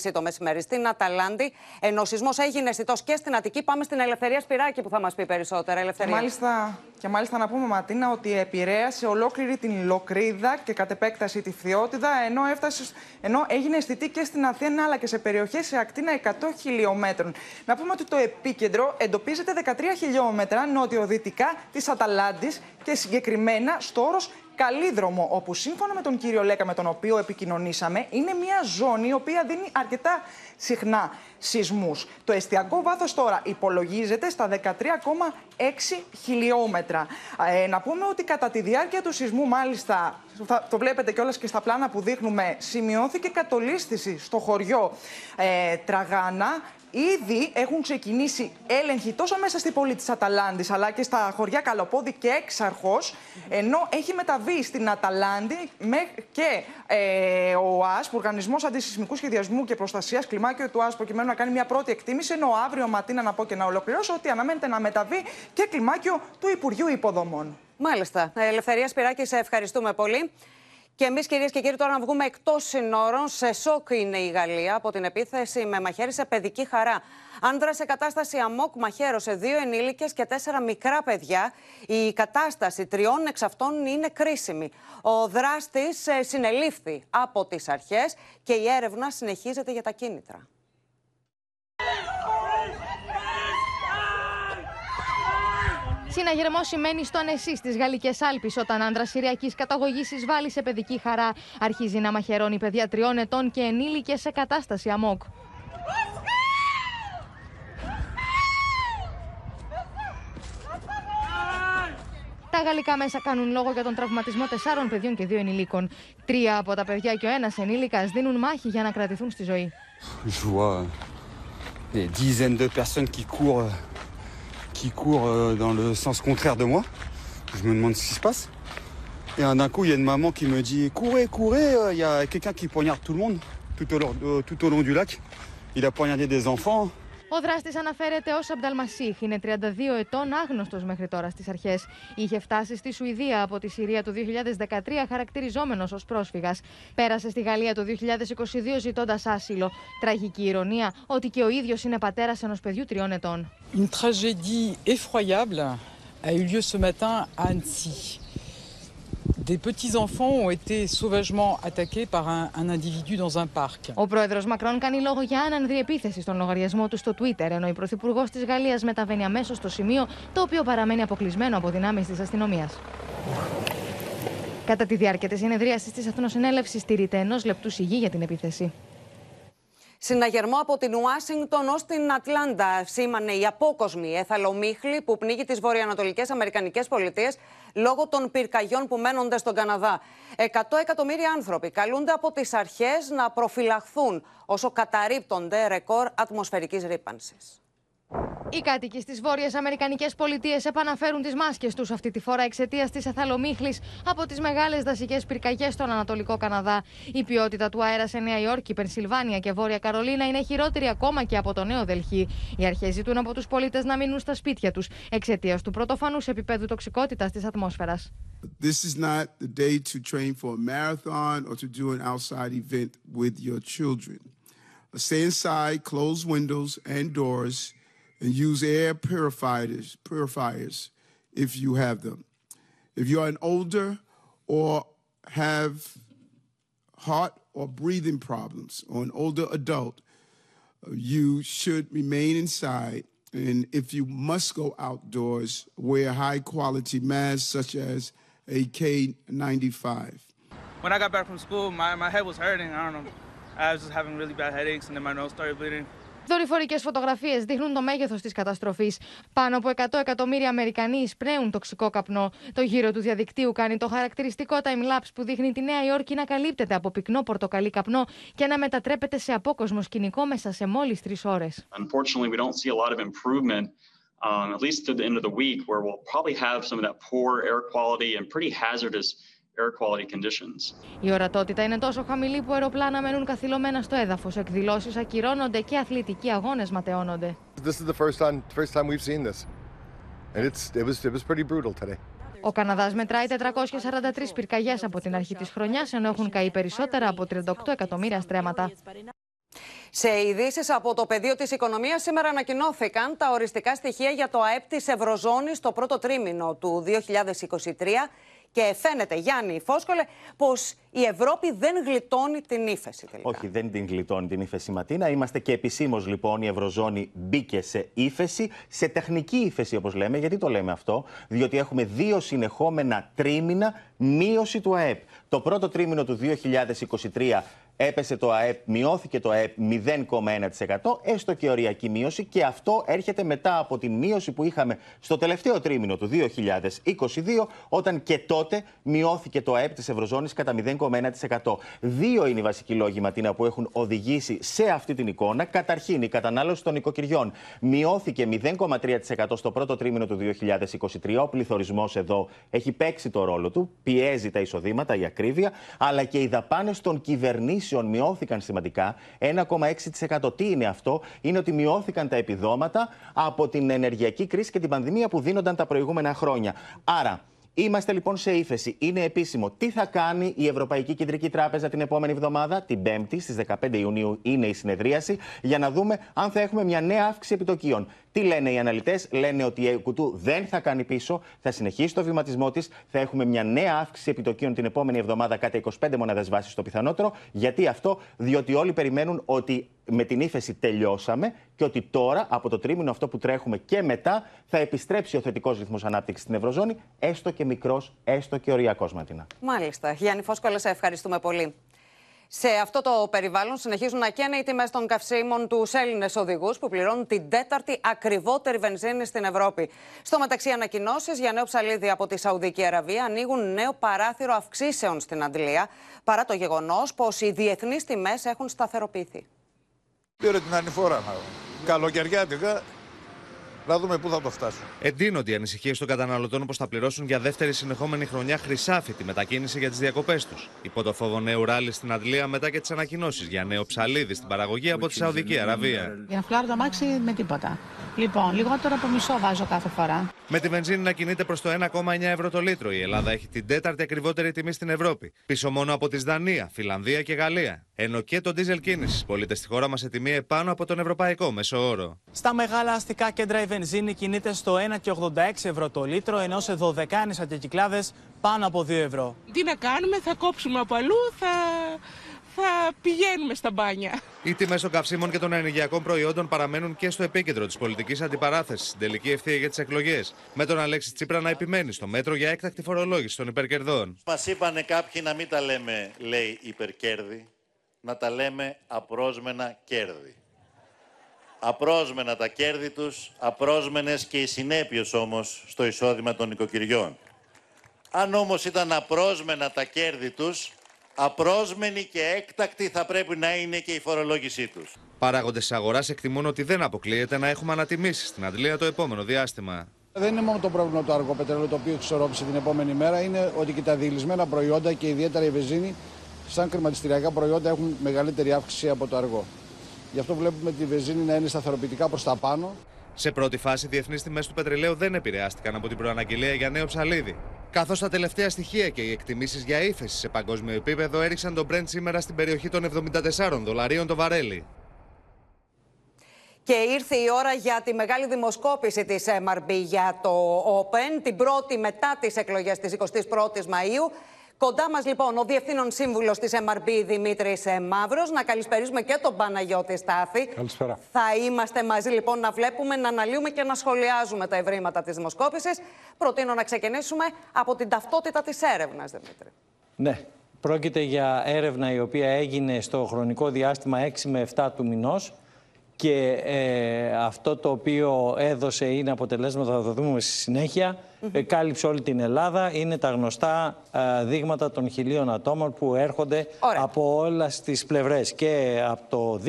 3.30 το μεσημέρι στην Αταλάντη. Ενώ ο σεισμός έγινε αισθητός και στην Αττική. Πάμε στην Ελευθερία Σπυράκη που θα μας πει περισσότερα. Ελευθερία.
Και μάλιστα, και μάλιστα να πούμε, Ματίνα, ότι επηρέασε ολόκληρη την Λοκρίδα και κατ' επέκταση τη Φθιώτιδα, ενώ, έφτασε, ενώ έγινε αισθητή και στην Αθήνα αλλά και σε περιοχές σε ακτίνα 100 χιλιόμετρων. Να πούμε ότι το επίκεντρο εντοπίζεται 13 χιλιόμετρα νότιο-δυτικά της Αταλάντης και συγκεκριμένα στο όρος Καλίδρομο, όπου σύμφωνα με τον κύριο Λέκα με τον οποίο επικοινωνήσαμε, είναι μια ζώνη η οποία δίνει αρκετά συχνά σεισμούς. Το εστιακό βάθος τώρα υπολογίζεται στα 13,6 χιλιόμετρα. Ε, να πούμε ότι κατά τη διάρκεια του σεισμού, μάλιστα, θα, το βλέπετε κιόλας και στα πλάνα που δείχνουμε, σημειώθηκε κατολίσθηση στο χωριό ε, Τραγάνα Ήδη έχουν ξεκινήσει έλεγχοι τόσο μέσα στη πόλη της Αταλάντης, αλλά και στα χωριά Καλοπόδη και Έξαρχο, ενώ έχει μεταβεί στην Αταλάντη και ε, ο ΑΣΠ, Οργανισμός Αντισυσμικού Σχεδιασμού και Προστασίας Κλιμάκιο του ΑΣΠ, προκειμένου να κάνει μια πρώτη εκτίμηση, ενώ αύριο Ματίνα να πω και να ολοκληρώσω ότι αναμένεται να μεταβεί και κλιμάκιο του Υπουργείου Υποδομών.
Μάλιστα. Ελευθερία Σπυράκη, σε ευχαριστούμε πολύ. Και εμείς, κυρίες και κύριοι, τώρα να βγούμε εκτός συνόρων. Σε σοκ είναι η Γαλλία από την επίθεση με μαχαίρι σε παιδική χαρά. Άνδρα σε κατάσταση αμόκ μαχαίρωσε δύο ενήλικες και τέσσερα μικρά παιδιά. Η κατάσταση τριών εξ αυτών είναι κρίσιμη. Ο δράστης ε, συνελήφθη από τις αρχές και η έρευνα συνεχίζεται για τα κίνητρα.
Συναγερμό σημαίνει στο νεσί στις Γαλλικές Άλπεις, όταν άντρα Συριακής καταγωγής εισβάλλει σε παιδική χαρά. Αρχίζει να μαχαιρώνει παιδιά τριών ετών και ενήλικες σε κατάσταση αμόκ. Τα γαλλικά μέσα κάνουν λόγο για τον τραυματισμό τεσσάρων παιδιών και δύο ενηλίκων. Τρία από τα παιδιά και ο ένας ενήλικας δίνουν μάχη για να κρατηθούν στη ζωή.
qui court euh, dans le sens contraire de moi. Je me demande ce qui se passe. Et d'un coup, il y a une maman qui me dit Courez, courez, euh, il y a quelqu'un qui poignarde tout le monde tout au, long, euh, tout au long du lac. Il a poignardé des enfants,
Ο δράστης αναφέρεται ως Αμπταλμασίχ. Είναι 32 ετών, άγνωστος μέχρι τώρα στις αρχές. Είχε φτάσει στη Σουηδία από τη Συρία το 2013, χαρακτηριζόμενος ως πρόσφυγας. Πέρασε στη Γαλλία το 2022 ζητώντας άσυλο. Τραγική ηρωνία ότι και ο ίδιος είναι πατέρας ενός παιδιού τριών ετών.
Une tragédie effroyable a eu lieu ce matin à Annecy. Des petits-enfants ont été sauvagement attaqués par un, un individu dans un parc.
Ο πρόεδρος Μακρόν κάνει λόγο για άνανδρη επίθεση στον λογαριασμό του στο Twitter, ενώ η πρωθυπουργός της Γαλλίας μεταβαίνει αμέσως στο σημείο το οποίο παραμένει αποκλεισμένο από δυνάμεις της αστυνομίας. Κατά τη διάρκεια της συνεδρίασης της Εθνοσυνέλευσης, τηρείται ενός λεπτού σιγή για την επίθεση.
Συναγερμό από την Ουάσιγκτον ως την Ατλάντα σήμανε η απόκοσμη αιθαλομίχλη που πνίγει τις βορειοανατολικές αμερικανικές πολιτείες λόγω των πυρκαγιών που μαίνονται στον Καναδά. Εκατό εκατομμύρια άνθρωποι καλούνται από τις αρχές να προφυλαχθούν όσο καταρρίπτονται ρεκόρ ατμοσφαιρικής ρύπανσης.
Οι κάτοικοι στις Βόρειες Αμερικανικές Πολιτείες επαναφέρουν τις μάσκες τους αυτή τη φορά εξαιτίας της αιθαλομίχλης από τις μεγάλες δασικές πυρκαγιές στον Ανατολικό Καναδά. Η ποιότητα του αέρα σε Νέα Υόρκη, Πενσιλβάνια και Βόρεια Καρολίνα είναι χειρότερη ακόμα και από το Νέο Δελχή. Οι αρχές ζητούν από τους πολίτες να μείνουν στα σπίτια τους εξαιτίας του πρωτοφανούς επίπεδου τοξικότητας της ατμόσφαιρας.
This is not the day to train for a marathon or to do an outside event with your children. Stay inside, close windows and doors. And use air purifiers, purifiers if you have them. If you're an older or have heart or breathing problems or an older adult, you should remain inside. And if you must go outdoors, wear high quality masks such as a K95.
When I got back from school, my, my head was hurting. I don't know. I was just having really bad headaches and then my nose started bleeding.
Δορυφορικές φωτογραφίες δείχνουν το μέγεθος της καταστροφής. Πάνω από 100 εκατομμύρια Αμερικανοί εισπνέουν τοξικό καπνό. Το γύρο του διαδικτύου κάνει το χαρακτηριστικό time-lapse που δείχνει τη Νέα Υόρκη να καλύπτεται από πυκνό πορτοκαλί καπνό και να μετατρέπεται σε απόκοσμο σκηνικό μέσα σε μόλις τρεις ώρες.
Um, at least to the end of the week, where we'll probably have some of that poor air quality and pretty hazardous air quality conditions.
Η ορατότητα είναι τόσο χαμηλή που αεροπλάνα μένουν καθυλωμένα στο έδαφος, εκδηλώσεις ακυρώνονται και αθλητικοί αγώνες ματαιώνονται.
This is the first time, first time we've seen this. And it's, it was, it was pretty brutal today.
Ο Καναδάς μετράει 443 πυρκαγιές από την αρχή της χρονιάς, ενώ έχουν καεί περισσότερα από 38 εκατομμύρια στρέμματα.
Σε ειδήσεις από το πεδίο της οικονομίας, σήμερα ανακοινώθηκαν τα οριστικά στοιχεία για το ΑΕΠ της Ευρωζώνης το πρώτο τρίμηνο του 2023 και φαίνεται, Γιάννη Φόσκολε, πως η Ευρώπη δεν γλιτώνει την ύφεση τελικά.
Όχι, δεν την γλιτώνει την ύφεση, Ματίνα. Είμαστε και επισήμως λοιπόν η Ευρωζώνη μπήκε σε ύφεση, σε τεχνική ύφεση όπως λέμε. Γιατί το λέμε αυτό, Διότι έχουμε δύο συνεχόμενα τρίμηνα μείωση του ΑΕΠ. Το πρώτο τρίμηνο του 2023 έπεσε το ΑΕΠ, μειώθηκε το ΑΕΠ 0,1%, έστω και οριακή μείωση και αυτό έρχεται μετά από την μείωση που είχαμε στο τελευταίο τρίμηνο του 2022, όταν και τότε μειώθηκε το ΑΕΠ της Ευρωζώνης κατά 0,1%. Δύο είναι οι βασικοί λόγοι, Ματίνα, που έχουν οδηγήσει σε αυτή την εικόνα. Καταρχήν, η κατανάλωση των οικοκυριών μειώθηκε 0,3% στο πρώτο τρίμηνο του 2023. Ο πληθωρισμός εδώ έχει παίξει το ρόλο του, πιέζει τα εισοδήματα, η ακρίβεια, αλλά και οι δαπάνες των κυβερνήσεων μειώθηκαν σημαντικά. 1,6%. Τι είναι αυτό, Είναι ότι μειώθηκαν τα επιδόματα από την ενεργειακή κρίση και την πανδημία που δίνονταν τα προηγούμενα χρόνια. Άρα, Είμαστε λοιπόν σε ύφεση. Είναι επίσημο. Τι θα κάνει η Ευρωπαϊκή Κεντρική Τράπεζα την επόμενη εβδομάδα, την 5η, στις 15 Ιουνίου είναι η συνεδρίαση, για να δούμε αν θα έχουμε μια νέα αύξηση επιτοκίων. Τι λένε οι αναλυτές, λένε ότι η Κουτού δεν θα κάνει πίσω, θα συνεχίσει το βηματισμό της, θα έχουμε μια νέα αύξηση επιτοκίων την επόμενη εβδομάδα κατά 25 μονάδες βάσης το πιθανότερο. Γιατί αυτό, διότι όλοι περιμένουν ότι με την ύφεση τελειώσαμε και ότι τώρα από το τρίμηνο αυτό που τρέχουμε και μετά θα επιστρέψει ο θετικός ρυθμός ανάπτυξης στην Ευρωζώνη, έστω και μικρός, έστω και οριακός Ματίνα.
Μάλιστα. Γιάννη Φόσκολα, σε ευχαριστούμε πολύ. Σε αυτό το περιβάλλον συνεχίζουν να καίνε οι τιμές των καυσίμων τους Έλληνες οδηγούς που πληρώνουν την τέταρτη ακριβότερη βενζίνη στην Ευρώπη. Στο μεταξύ, ανακοινώσεις για νέο ψαλίδι από τη Σαουδική Αραβία ανοίγουν νέο παράθυρο αυξήσεων στην Αντλία, παρά το γεγονός πως οι διεθνείς τιμές έχουν σταθεροποιηθεί.
Πήρε την ανηφόρα. Καλοκαιριάτικα να δούμε πού θα το φτάσουν.
Εντείνονται οι ανησυχίες των καταναλωτών πως θα πληρώσουν για δεύτερη συνεχόμενη χρονιά χρυσάφι τη μετακίνηση για τις διακοπές τους. Υπό το φόβο νέου ράλι στην Αντλία μετά και τις ανακοινώσεις για νέο ψαλίδι στην παραγωγή από τη Σαουδική Αραβία.
Για να φλάρω το αμάξι με τίποτα. Λοιπόν, λιγότερο από μισό βάζω κάθε φορά.
Με τη βενζίνη να κινείται προς το 1,9 ευρώ το λίτρο, η Ελλάδα έχει την τέταρτη ακριβότερη τιμή στην Ευρώπη. Πίσω μόνο από τη Δανία, Φιλανδία και Γαλλία. Ενώ και το δίζελ κίνησης πωλείται στη χώρα μας σε τιμή επάνω από τον ευρωπαϊκό μέσο όρο.
Στα μεγάλα αστικά κέντρα η βενζίνη κινείται στο 1,86 ευρώ το λίτρο, ενώ σε δωδεκάνησα και αντικυκλάδε πάνω από 2 ευρώ.
Τι να κάνουμε, θα κόψουμε από αλλού, θα θα πηγαίνουμε στα μπάνια.
Οι τιμές των καυσίμων και των ενεργειακών προϊόντων παραμένουν και στο επίκεντρο της πολιτικής αντιπαράθεσης στην τελική ευθεία για τις εκλογές. Με τον Αλέξη Τσίπρα να επιμένει στο μέτρο για έκτακτη φορολόγηση των υπερκερδών.
Μας είπανε κάποιοι να μην τα λέμε, λέει, υπερκέρδη, να τα λέμε απρόσμενα κέρδη. Απρόσμενα τα κέρδη τους, απρόσμενες και οι συνέπειες όμως στο εισόδημα των οικοκυριών. Αν όμως ήταν απρόσμενα τα κέρδη τους, απρόσμενη και έκτακτη θα πρέπει να είναι και η φορολόγησή τους.
Παράγοντες τη αγοράς εκτιμούν ότι δεν αποκλείεται να έχουμε ανατιμήσεις στην Αντλία το επόμενο διάστημα.
Δεν είναι μόνο το πρόβλημα του αργό πετρέλαιο το οποίο εξορρόπησε την επόμενη μέρα, είναι ότι και τα διηλυσμένα προϊόντα και ιδιαίτερα η βεζίνη, σαν κρηματιστηριακά προϊόντα, έχουν μεγαλύτερη αύξηση από το αργό. Γι' αυτό βλέπουμε τη βεζίνη να είναι σταθεροποιητικά προς τα πάνω.
Σε πρώτη φάση, οι διεθνείς τιμές του πετρελαίου δεν επηρεάστηκαν από την προαναγγελία για νέο ψαλίδι. Καθώς τα τελευταία στοιχεία και οι εκτιμήσεις για ύφεση σε παγκόσμιο επίπεδο έριξαν τον Brent σήμερα στην περιοχή των 74 δολαρίων το βαρέλι.
Και ήρθε η ώρα για τη μεγάλη δημοσκόπηση της MRB για το Open, την πρώτη μετά τις εκλογές της 21ης Μαΐου. Κοντά μας λοιπόν ο Διευθύνων Σύμβουλος της MRB Δημήτρης ε, Μαύρος. Να καλησπερίσουμε και τον Παναγιώτη Στάθη.
Καλησπέρα.
Θα είμαστε μαζί λοιπόν να βλέπουμε, να αναλύουμε και να σχολιάζουμε τα ευρήματα της δημοσκόπησης. Προτείνω να ξεκινήσουμε από την ταυτότητα της έρευνας, Δημήτρη.
Ναι. Πρόκειται για έρευνα η οποία έγινε στο χρονικό διάστημα 6 με 7 του μηνός
και ε, αυτό το οποίο έδωσε είναι αποτελέσματα, θα το δούμε στη συνέχεια. Ε, κάλυψε όλη την Ελλάδα. Είναι τα γνωστά ε, δείγματα των χιλίων ατόμων που έρχονται από όλα τις πλευρές και από το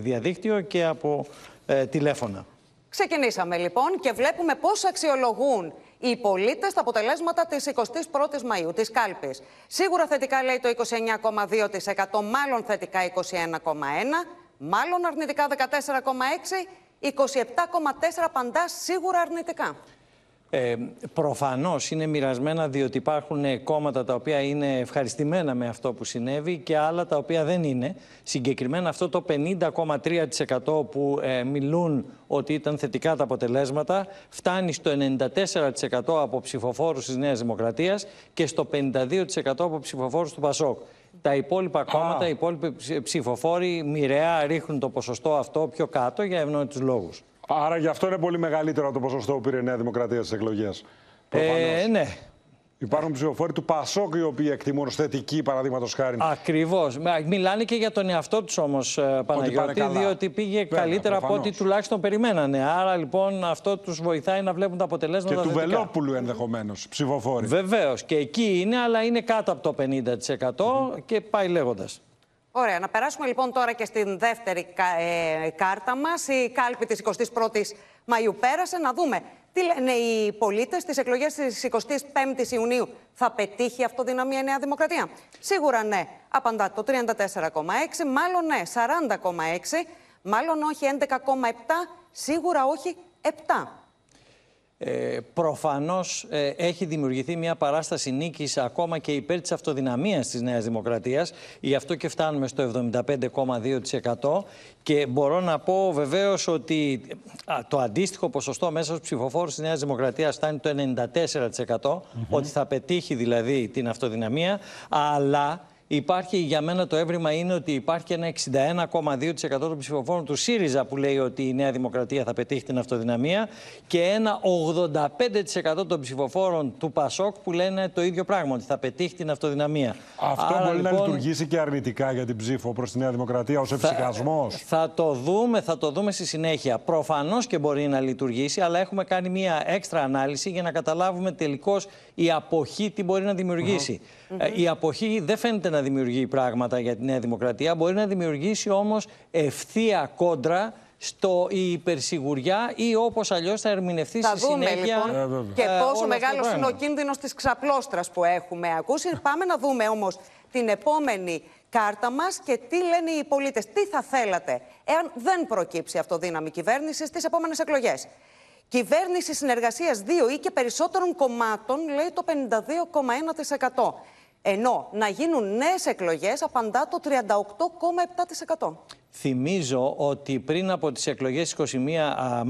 διαδίκτυο και από ε, τηλέφωνα.
Ξεκινήσαμε λοιπόν και βλέπουμε πώς αξιολογούν οι πολίτες τα αποτελέσματα της 21η Μαου, της κάλπης. Σίγουρα θετικά λέει το 29,2%, μάλλον θετικά 21,1%, μάλλον αρνητικά 14,6%, 27,4% παντά σίγουρα αρνητικά.
Ε, προφανώς είναι μοιρασμένα διότι υπάρχουν κόμματα τα οποία είναι ευχαριστημένα με αυτό που συνέβη και άλλα τα οποία δεν είναι. Συγκεκριμένα αυτό το 50,3% που ε, μιλούν ότι ήταν θετικά τα αποτελέσματα φτάνει στο 94% από ψηφοφόρους της Νέας Δημοκρατίας και στο 52% από ψηφοφόρους του Πασόκ. Τα υπόλοιπα κόμματα, οι υπόλοιποι ψηφοφόροι μοιραία ρίχνουν το ποσοστό αυτό πιο κάτω για ευνόητους λόγους.
Άρα γι' αυτό είναι πολύ μεγαλύτερο το ποσοστό που πήρε η Νέα Δημοκρατία στις εκλογές.
Ε, ναι.
Υπάρχουν ψηφοφόροι του Πασόκ οι οποίοι εκτιμούν ως θετική, παραδείγματος χάρη.
Ακριβώς. Μιλάνε και για τον εαυτό τους όμως, ε, Παναγιώτη, διότι πήγε καλύτερα από ό,τι τουλάχιστον περιμένανε. Άρα λοιπόν αυτό τους βοηθάει να βλέπουν τα αποτελέσματα.
Και του Βελόπουλου ενδεχομένως, ψηφοφόροι.
Βεβαίως. Και εκεί είναι, αλλά είναι κάτω από το 50% και πάει λέγοντας.
Ωραία, να περάσουμε λοιπόν τώρα και στην δεύτερη ε, κάρτα μας. Η κάλπη της 21ης Μαΐου πέρασε. Να δούμε τι λένε οι πολίτες στις εκλογές της 25ης Ιουνίου. Θα πετύχει αυτοδυναμία η Νέα Δημοκρατία; Σίγουρα ναι, απαντά το 34,6, μάλλον ναι 40,6, μάλλον όχι 11,7, σίγουρα όχι 7.
Ε, προφανώς ε, έχει δημιουργηθεί μια παράσταση νίκης ακόμα και υπέρ της αυτοδυναμίας της Νέας Δημοκρατίας. Γι' αυτό και φτάνουμε στο 75,2% και μπορώ να πω βεβαίως ότι το αντίστοιχο ποσοστό μέσα στους ψηφοφόρους της Νέας Δημοκρατίας φτάνει το 94%, ότι θα πετύχει δηλαδή την αυτοδυναμία, αλλά Υπάρχει για μένα το έβριμα είναι ότι υπάρχει ένα 61,2% των ψηφοφόρων του ΣΥΡΙΖΑ που λέει ότι η Νέα Δημοκρατία θα πετύχει την αυτοδυναμία και ένα 85% των ψηφοφόρων του ΠΑΣΟΚ που λένε το ίδιο πράγμα, ότι θα πετύχει την αυτοδυναμία.
Αυτό Άρα, μπορεί να λοιπόν, λειτουργήσει και αρνητικά για την ψήφο προς τη Νέα Δημοκρατία ως ευσυχασμός.
Θα, το δούμε, θα το δούμε στη συνέχεια. Προφανώς και μπορεί να λειτουργήσει, αλλά έχουμε κάνει μια έξτρα ανάλυση για να καταλάβουμε τελικώς η αποχή τι μπορεί να δημιουργήσει. Ε, η αποχή δεν φαίνεται να δημιουργεί πράγματα για τη Νέα Δημοκρατία, μπορεί να δημιουργήσει όμως ευθεία κόντρα στο η υπερσιγουριά ή όπως αλλιώς θα ερμηνευτεί
θα
στη
δούμε,
συνέχεια.
Λοιπόν, ε, και ε, πόσο μεγάλος είναι ο κίνδυνος της ξαπλώστρας που έχουμε ακούσει. Πάμε να δούμε όμως την επόμενη κάρτα μας και τι λένε οι πολίτες. Τι θα θέλατε εάν δεν προκύψει αυτοδύναμη κυβέρνησης στις επόμενες εκλογές; Κυβέρνηση συνεργασίας δύο ή και περισσότερων κομμάτων λέει το 52,1%. Ενώ να γίνουν νέες εκλογές απαντά το 38,7%.
Θυμίζω ότι πριν από τις εκλογές 21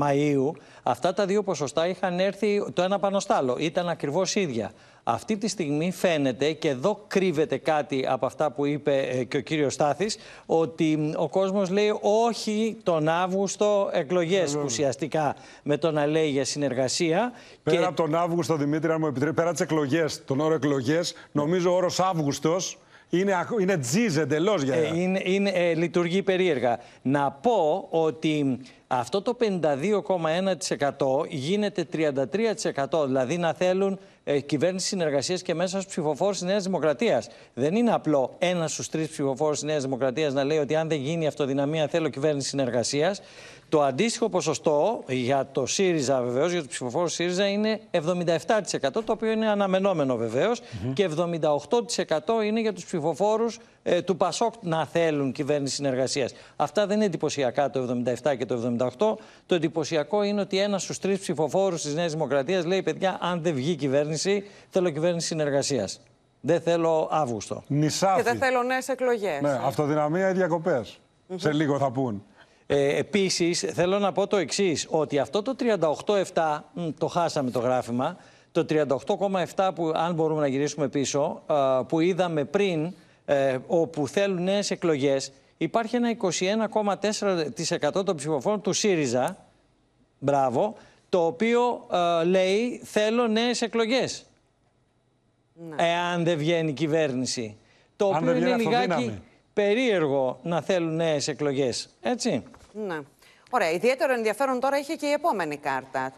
Μαΐου αυτά τα δύο ποσοστά είχαν έρθει το ένα πάνω στο άλλο. Ήταν ακριβώς ίδια. Αυτή τη στιγμή φαίνεται και εδώ κρύβεται κάτι από αυτά που είπε ε, και ο κύριος Στάθης ότι ο κόσμος λέει όχι τον Αύγουστο εκλογές ουσιαστικά με το να λέει για συνεργασία.
Πέρα και... από τον Αύγουστο Δημήτρη, αν μου επιτρέπει, πέρα τις εκλογές, τον όρο εκλογές, νομίζω ο όρος Αύγουστος είναι, είναι τζιζ εντελώς για
ε, είναι, είναι, ε, Λειτουργεί περίεργα. Να πω ότι αυτό το 52,1% γίνεται 33%. Δηλαδή να θέλουν ε, κυβέρνηση συνεργασίας και μέσα στους ψηφοφόρους της Νέας Δημοκρατίας. Δεν είναι απλό ένας στους τρεις ψηφοφόρους της Νέας Δημοκρατίας να λέει ότι αν δεν γίνει αυτοδυναμία θέλω κυβέρνηση συνεργασίας. Το αντίστοιχο ποσοστό για το ΣΥΡΙΖΑ βεβαίως, για του ψηφοφόρου ΣΥΡΙΖΑ είναι 77%, το οποίο είναι αναμενόμενο βεβαίως, και 78% είναι για τους ψηφοφόρους ε, του ΠΑΣΟΚ να θέλουν κυβέρνηση συνεργασίας. Αυτά δεν είναι εντυπωσιακά το 77 και το 78. Το εντυπωσιακό είναι ότι ένας στους τρεις ψηφοφόρους της Νέας Δημοκρατίας λέει: Παιδιά, αν δεν βγει κυβέρνηση, θέλω κυβέρνηση συνεργασίας. Δεν θέλω Αύγουστο.
Νησάφι.
Και δεν θέλω νέες εκλογές.
Ναι, αυτοδυναμία ή διακοπές. Σε λίγο θα πούν.
Ε, Επίσης, θέλω να πω το εξής: Ότι αυτό το 38,7 το χάσαμε το γράφημα. Το 38,7 που, αν μπορούμε να γυρίσουμε πίσω, που είδαμε πριν, ε, όπου θέλουν νέες εκλογές, υπάρχει ένα 21,4% των ψηφοφόρων του ΣΥΡΙΖΑ. Μπράβο, το οποίο λέει θέλω νέες εκλογές. Ναι. Εάν δεν βγαίνει η κυβέρνηση. Το οποίο είναι λιγάκι περίεργο να θέλουν νέες εκλογές. Έτσι;
Ναι. Ωραία. Ιδιαίτερο ενδιαφέρον τώρα είχε και η επόμενη κάρτα.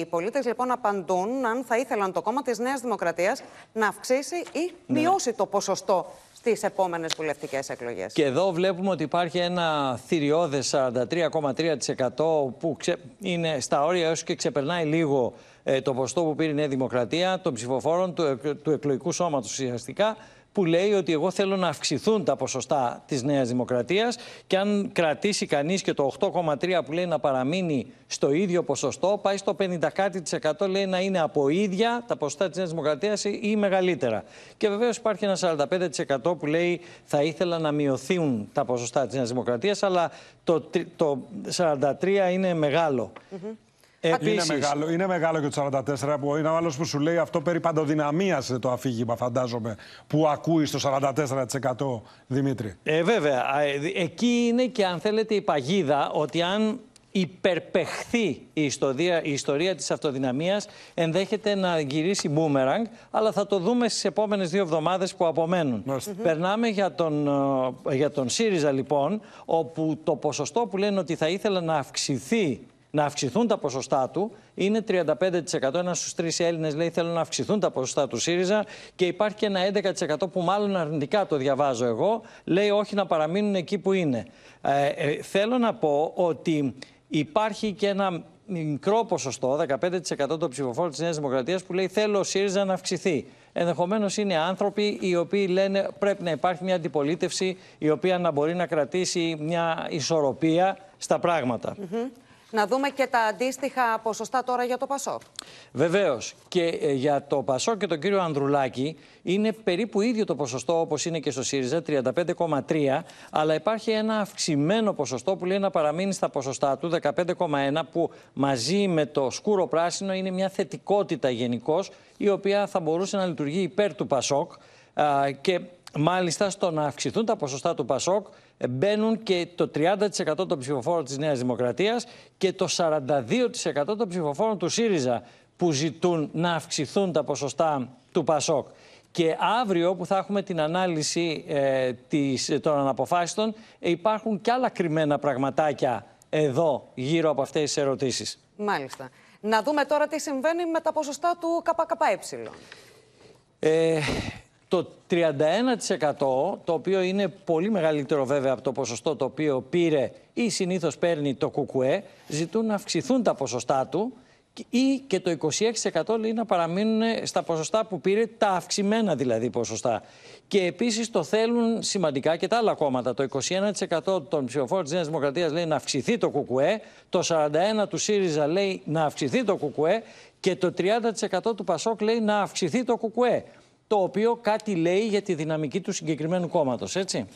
Οι πολίτες λοιπόν απαντούν αν θα ήθελαν το κόμμα της Νέας Δημοκρατίας να αυξήσει ή
Ναι.
μειώσει το ποσοστό στις επόμενες βουλευτικές εκλογές.
Και εδώ βλέπουμε ότι υπάρχει ένα θηριώδες 43,3% που ξε... είναι στα όρια έως και ξεπερνάει λίγο ε, το ποσοστό που πήρε η Νέα Δημοκρατία των ψηφοφόρων του, εκ- του εκλογικού σώματος ουσιαστικά που λέει ότι εγώ θέλω να αυξηθούν τα ποσοστά της Νέας Δημοκρατίας και αν κρατήσει κανείς και το 8,3 που λέει να παραμείνει στο ίδιο ποσοστό πάει στο 50 κάτι της εκατό λέει να είναι από ίδια τα ποσοστά της Νέας Δημοκρατίας ή ή μεγαλύτερα. Και βεβαίως υπάρχει ένα 45% που λέει θα ήθελα να μειωθούν τα ποσοστά της Νέας Δημοκρατίας αλλά το, τρι- το 43 είναι μεγάλο.
Είναι
Επίσης-
μεγάλο, είναι μεγάλο και το 44 που είναι ο άλλος που σου λέει αυτό περί παντοδυναμίας το αφήγημα, φαντάζομαι, που ακούει στο 44% Δημήτρη.
Ε, βέβαια. Α, ε, δι- Εκεί είναι και αν θέλετε η παγίδα ότι αν υπερπεχθεί η ιστορία, η ιστορία της αυτοδυναμίας ενδέχεται να γυρίσει μπούμεραγκ αλλά θα το δούμε στις επόμενες δύο εβδομάδες που απομένουν. Περνάμε για τον, ε, για τον ΣΥΡΙΖΑ λοιπόν όπου το ποσοστό που λένε ότι θα ήθελα να αυξηθεί να αυξηθούν τα ποσοστά του είναι 35%. Ένα στους τρεις Έλληνες λέει θέλουν να αυξηθούν τα ποσοστά του ΣΥΡΙΖΑ και υπάρχει και ένα 11% που μάλλον αρνητικά το διαβάζω εγώ. Λέει όχι να παραμείνουν εκεί που είναι. Ε, ε, θέλω να πω ότι υπάρχει και ένα μικρό ποσοστό, 15% των ψηφοφόρων της Νέας Δημοκρατίας που λέει θέλω ο ΣΥΡΙΖΑ να αυξηθεί. Ενδεχομένως είναι άνθρωποι οι οποίοι λένε πρέπει να υπάρχει μια αντιπολίτευση η οποία να μπορεί να κρατήσει μια ισορροπία στα πράγματα.
Μμμ. Να δούμε και τα αντίστοιχα ποσοστά τώρα για το Πασόκ.
Βεβαίως. Και ε, για το Πασό και τον κύριο Ανδρουλάκη είναι περίπου ίδιο το ποσοστό όπως είναι και στο ΣΥΡΙΖΑ, 35,3. Αλλά υπάρχει ένα αυξημένο ποσοστό που λέει να παραμείνει στα ποσοστά του, 15,1, που μαζί με το σκούρο πράσινο είναι μια θετικότητα γενικώς, η οποία θα μπορούσε να λειτουργεί υπέρ του Πασόκ. Α, και μάλιστα στο να αυξηθούν τα ποσοστά του Πασόκ ε, μπαίνουν και το 30% των ψηφοφόρων της Νέας Δημοκρατίας και το 42% των ψηφοφόρων του ΣΥΡΙΖΑ που ζητούν να αυξηθούν τα ποσοστά του ΠΑΣΟΚ. Και αύριο που θα έχουμε την ανάλυση ε, της, των αναποφάσεων ε, υπάρχουν και άλλα κρυμμένα πραγματάκια εδώ γύρω από αυτές τις ερωτήσεις.
Μάλιστα. Να δούμε τώρα τι συμβαίνει με τα ποσοστά του ΚΚΕ.
Ε, το 31% το οποίο είναι πολύ μεγαλύτερο βέβαια από το ποσοστό το οποίο πήρε ή συνήθως παίρνει το ΚΚΕ ζητούν να αυξηθούν τα ποσοστά του ή και το 26% λέει να παραμείνουν στα ποσοστά που πήρε, τα αυξημένα δηλαδή ποσοστά. Και επίσης το θέλουν σημαντικά και τα άλλα κόμματα. Το 21% των ψηφοφόρων της Νέας Δημοκρατίας λέει να αυξηθεί το ΚΚΕ, το 41% του ΣΥΡΙΖΑ λέει να αυξηθεί το ΚΚΕ και το 30% του ΠΑΣΟΚ λέει να αυξηθεί το ΚΚΕ. Το οποίο κάτι λέει για τη δυναμική του συγκεκριμένου κόμματος, έτσι;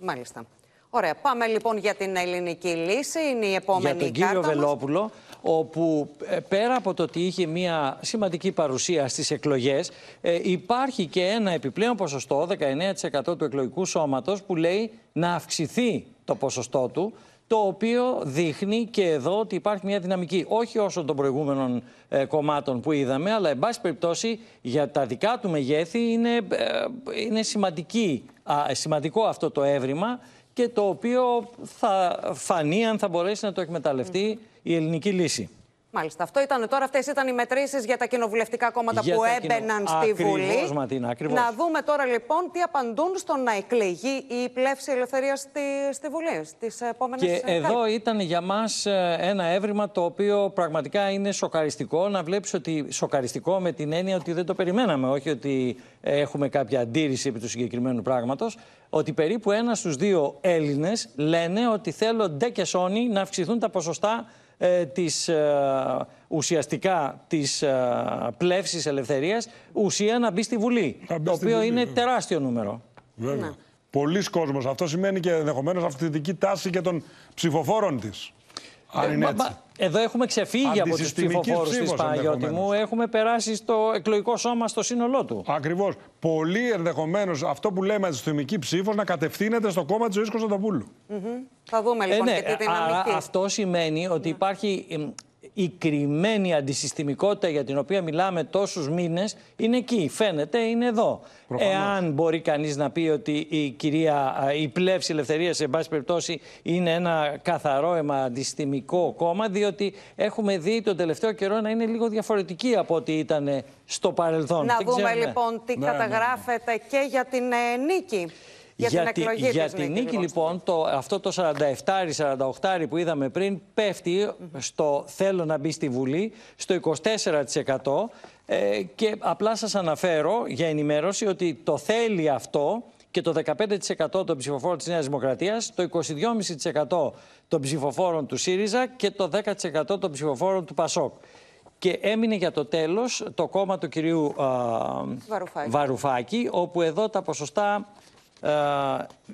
Μάλιστα. Ωραία. Πάμε λοιπόν για την ελληνική λύση. Είναι η επόμενη
για τον κύριο
κάρτα μας.
Βελόπουλο, όπου ε, πέρα από το ότι είχε μια σημαντική παρουσία στις εκλογές, ε, υπάρχει και ένα επιπλέον ποσοστό, 19% του εκλογικού σώματος, που λέει να αυξηθεί το ποσοστό του, το οποίο δείχνει και εδώ ότι υπάρχει μια δυναμική, όχι όσο των προηγούμενων ε, κομμάτων που είδαμε, αλλά εν πάση περιπτώσει για τα δικά του μεγέθη είναι, ε, είναι σημαντική, α, σημαντικό αυτό το έβριμα και το οποίο θα φανεί αν θα μπορέσει να το εκμεταλλευτεί η ελληνική λύση.
Μάλιστα. Αυτό ήταν τώρα. Αυτές ήταν οι μετρήσεις για τα κοινοβουλευτικά κόμματα
Για
που
τα κοινο-
έμπαιναν στη
Ακριβώς,
Βουλή.
Ματίνα, ακριβώς.
Να δούμε τώρα λοιπόν τι απαντούν στο να εκλεγεί η πλεύση ελευθερίας στη, στη Βουλή στις επόμενες
Και εδώ ήταν για μας ε, ένα έβριμα το οποίο πραγματικά είναι σοκαριστικό να βλέπεις ότι σοκαριστικό με την έννοια ότι δεν το περιμέναμε, όχι ότι ε, έχουμε κάποια αντίρρηση επί του συγκεκριμένου πράγματος, ότι περίπου ένα στους δύο Έλληνες λένε ότι θέλω ντε και σόνι να αυξηθούν τα ποσοστά ε, της, ε, ουσιαστικά της ε, πλεύσης ελευθερίας, ουσία να μπει στη Βουλή, το
στη
οποίο
Βουλή,
είναι
βέβαια.
τεράστιο νούμερο.
Βέβαια. Πολλοί κόσμος. Αυτό σημαίνει και ενδεχομένως αυθεντική τάση και των ψηφοφόρων της. Αν
Ε,
είναι
μα-
έτσι.
μα- Εδώ έχουμε ξεφύγει από τους
Αντισυστημικής
ψηφοφόρους της
ψήφος
Παναγιώτη
ενδεχομένως.
μου. Έχουμε περάσει στο εκλογικό σώμα στο σύνολό του.
Ακριβώς. Πολύ ενδεχομένως αυτό που λέμε αντισυστημική ψήφος να κατευθύνεται στο κόμμα της ζωής Κωνσταντοπούλου.
Θα δούμε λοιπόν
Ε, ναι,
και τι
άρα
δυναμική.
αυτό σημαίνει ότι υπάρχει εμ, η κρυμμένη αντισυστημικότητα για την οποία μιλάμε τόσους μήνες είναι εκεί, φαίνεται, είναι εδώ.
Προφανώς.
Εάν μπορεί κανείς να πει ότι η κυρία, α, η πλεύση ελευθερίας σε πάση περιπτώσει είναι ένα καθαρό αίμα αντισυστημικό κόμμα, διότι έχουμε δει τον τελευταίο καιρό να είναι λίγο διαφορετική από ό,τι ήταν στο παρελθόν.
Να
Δεν
δούμε
ξέρουμε.
λοιπόν τι
Ναι, ναι, ναι.
καταγράφεται και για την ε, νίκη. Για, την
τη-
εκλογή
για
της
τη νίκη, λοιπόν, το, αυτό το 47-48 που είδαμε πριν πέφτει στο θέλω να μπει στη Βουλή στο 24% ε, και απλά σας αναφέρω για ενημέρωση ότι το θέλει αυτό και το 15% των ψηφοφόρων της Νέας Δημοκρατίας, το 22,5% των ψηφοφόρων του ΣΥΡΙΖΑ και το 10% των ψηφοφόρων του ΠΑΣΟΚ. Και έμεινε για το τέλος το κόμμα του κυρίου α,
Βαρουφάκη.
Βαρουφάκη, όπου εδώ τα ποσοστά ε,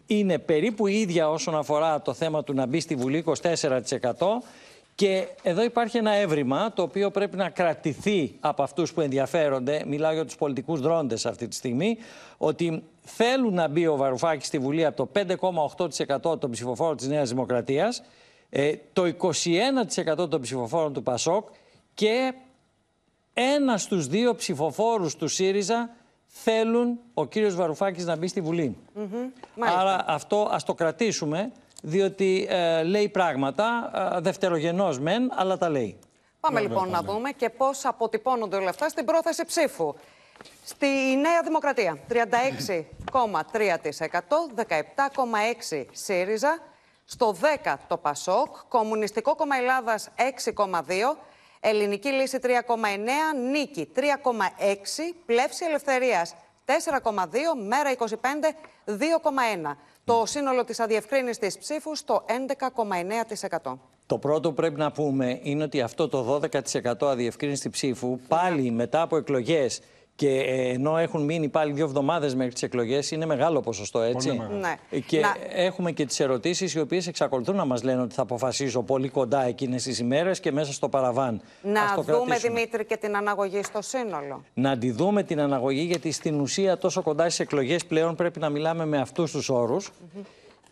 είναι περίπου ίδια όσον αφορά το θέμα του να μπει στη Βουλή, 24%. Και εδώ υπάρχει ένα έβριμα το οποίο πρέπει να κρατηθεί από αυτούς που ενδιαφέρονται, μιλάω για τους πολιτικούς δρόντες αυτή τη στιγμή, ότι θέλουν να μπει ο Βαρουφάκης στη Βουλή από το 5,8% των ψηφοφόρων της Νέας Δημοκρατίας, ε, το 21% των ψηφοφόρων του ΠΑΣΟΚ και ένα στους δύο ψηφοφόρους του ΣΥΡΙΖΑ θέλουν ο κύριος Βαρουφάκης να μπει στη Βουλή.
Μάλιστα.
Άρα αυτό ας το κρατήσουμε, διότι ε, λέει πράγματα, ε, δευτερογενός μεν, αλλά τα λέει.
Πάμε
Βέβαια,
λοιπόν να
πάμε.
δούμε και πώς αποτυπώνονται όλα αυτά στην πρόθεση ψήφου. Στη Νέα Δημοκρατία 36,3%, 17,6% ΣΥΡΙΖΑ, στο 10% το ΠΑΣΟΚ, Κομμουνιστικό Κόμμα Ελλάδας 6,2%, Ελληνική Λύση 3,9%, Νίκη 3,6%, Πλεύση Ελευθερίας 4,2%, Μέρα 25 2,1%. Το σύνολο της αδιευκρίνηστης ψήφους στο 11,9%.
Το πρώτο που πρέπει να πούμε είναι ότι αυτό το 12% αδιευκρίνηστη ψήφου πάλι μετά από εκλογές και ε, ενώ έχουν μείνει πάλι δύο εβδομάδες μέχρι τις εκλογές είναι μεγάλο ποσοστό έτσι.
μεγάλο. Ναι.
Ε, Και
Να-
έχουμε και τις ερωτήσεις οι οποίες εξακολουθούν να μας λένε ότι θα αποφασίζω πολύ κοντά εκείνες τις ημέρες και μέσα στο παραβάν. Ας
Να
το
δούμε,
κρατήσουμε.
Δημήτρη, και την αναγωγή στο σύνολο.
να αντιδούμε την αναγωγή, γιατί στην ουσία τόσο κοντά στις εκλογές πλέον πρέπει να μιλάμε με αυτούς τους όρους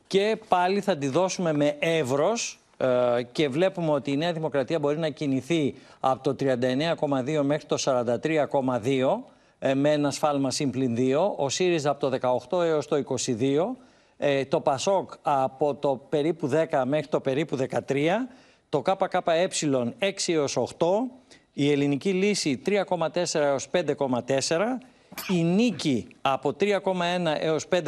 και πάλι θα τη δώσουμε με εύρος ε, και βλέπουμε ότι η Νέα Δημοκρατία μπορεί να κινηθεί από το 39,2 μέχρι το 43,2 ε, με ένα σφάλμα σύμπλην 2, ο ΣΥΡΙΖΑ από το 18 έως το 22, ε, το ΠΑΣΟΚ από το περίπου 10 μέχρι το περίπου 13, το ΚΚΕ 6 έως 8, η ελληνική λύση 3,4 έως 5,4, η νίκη από 3,1 έως 5,1,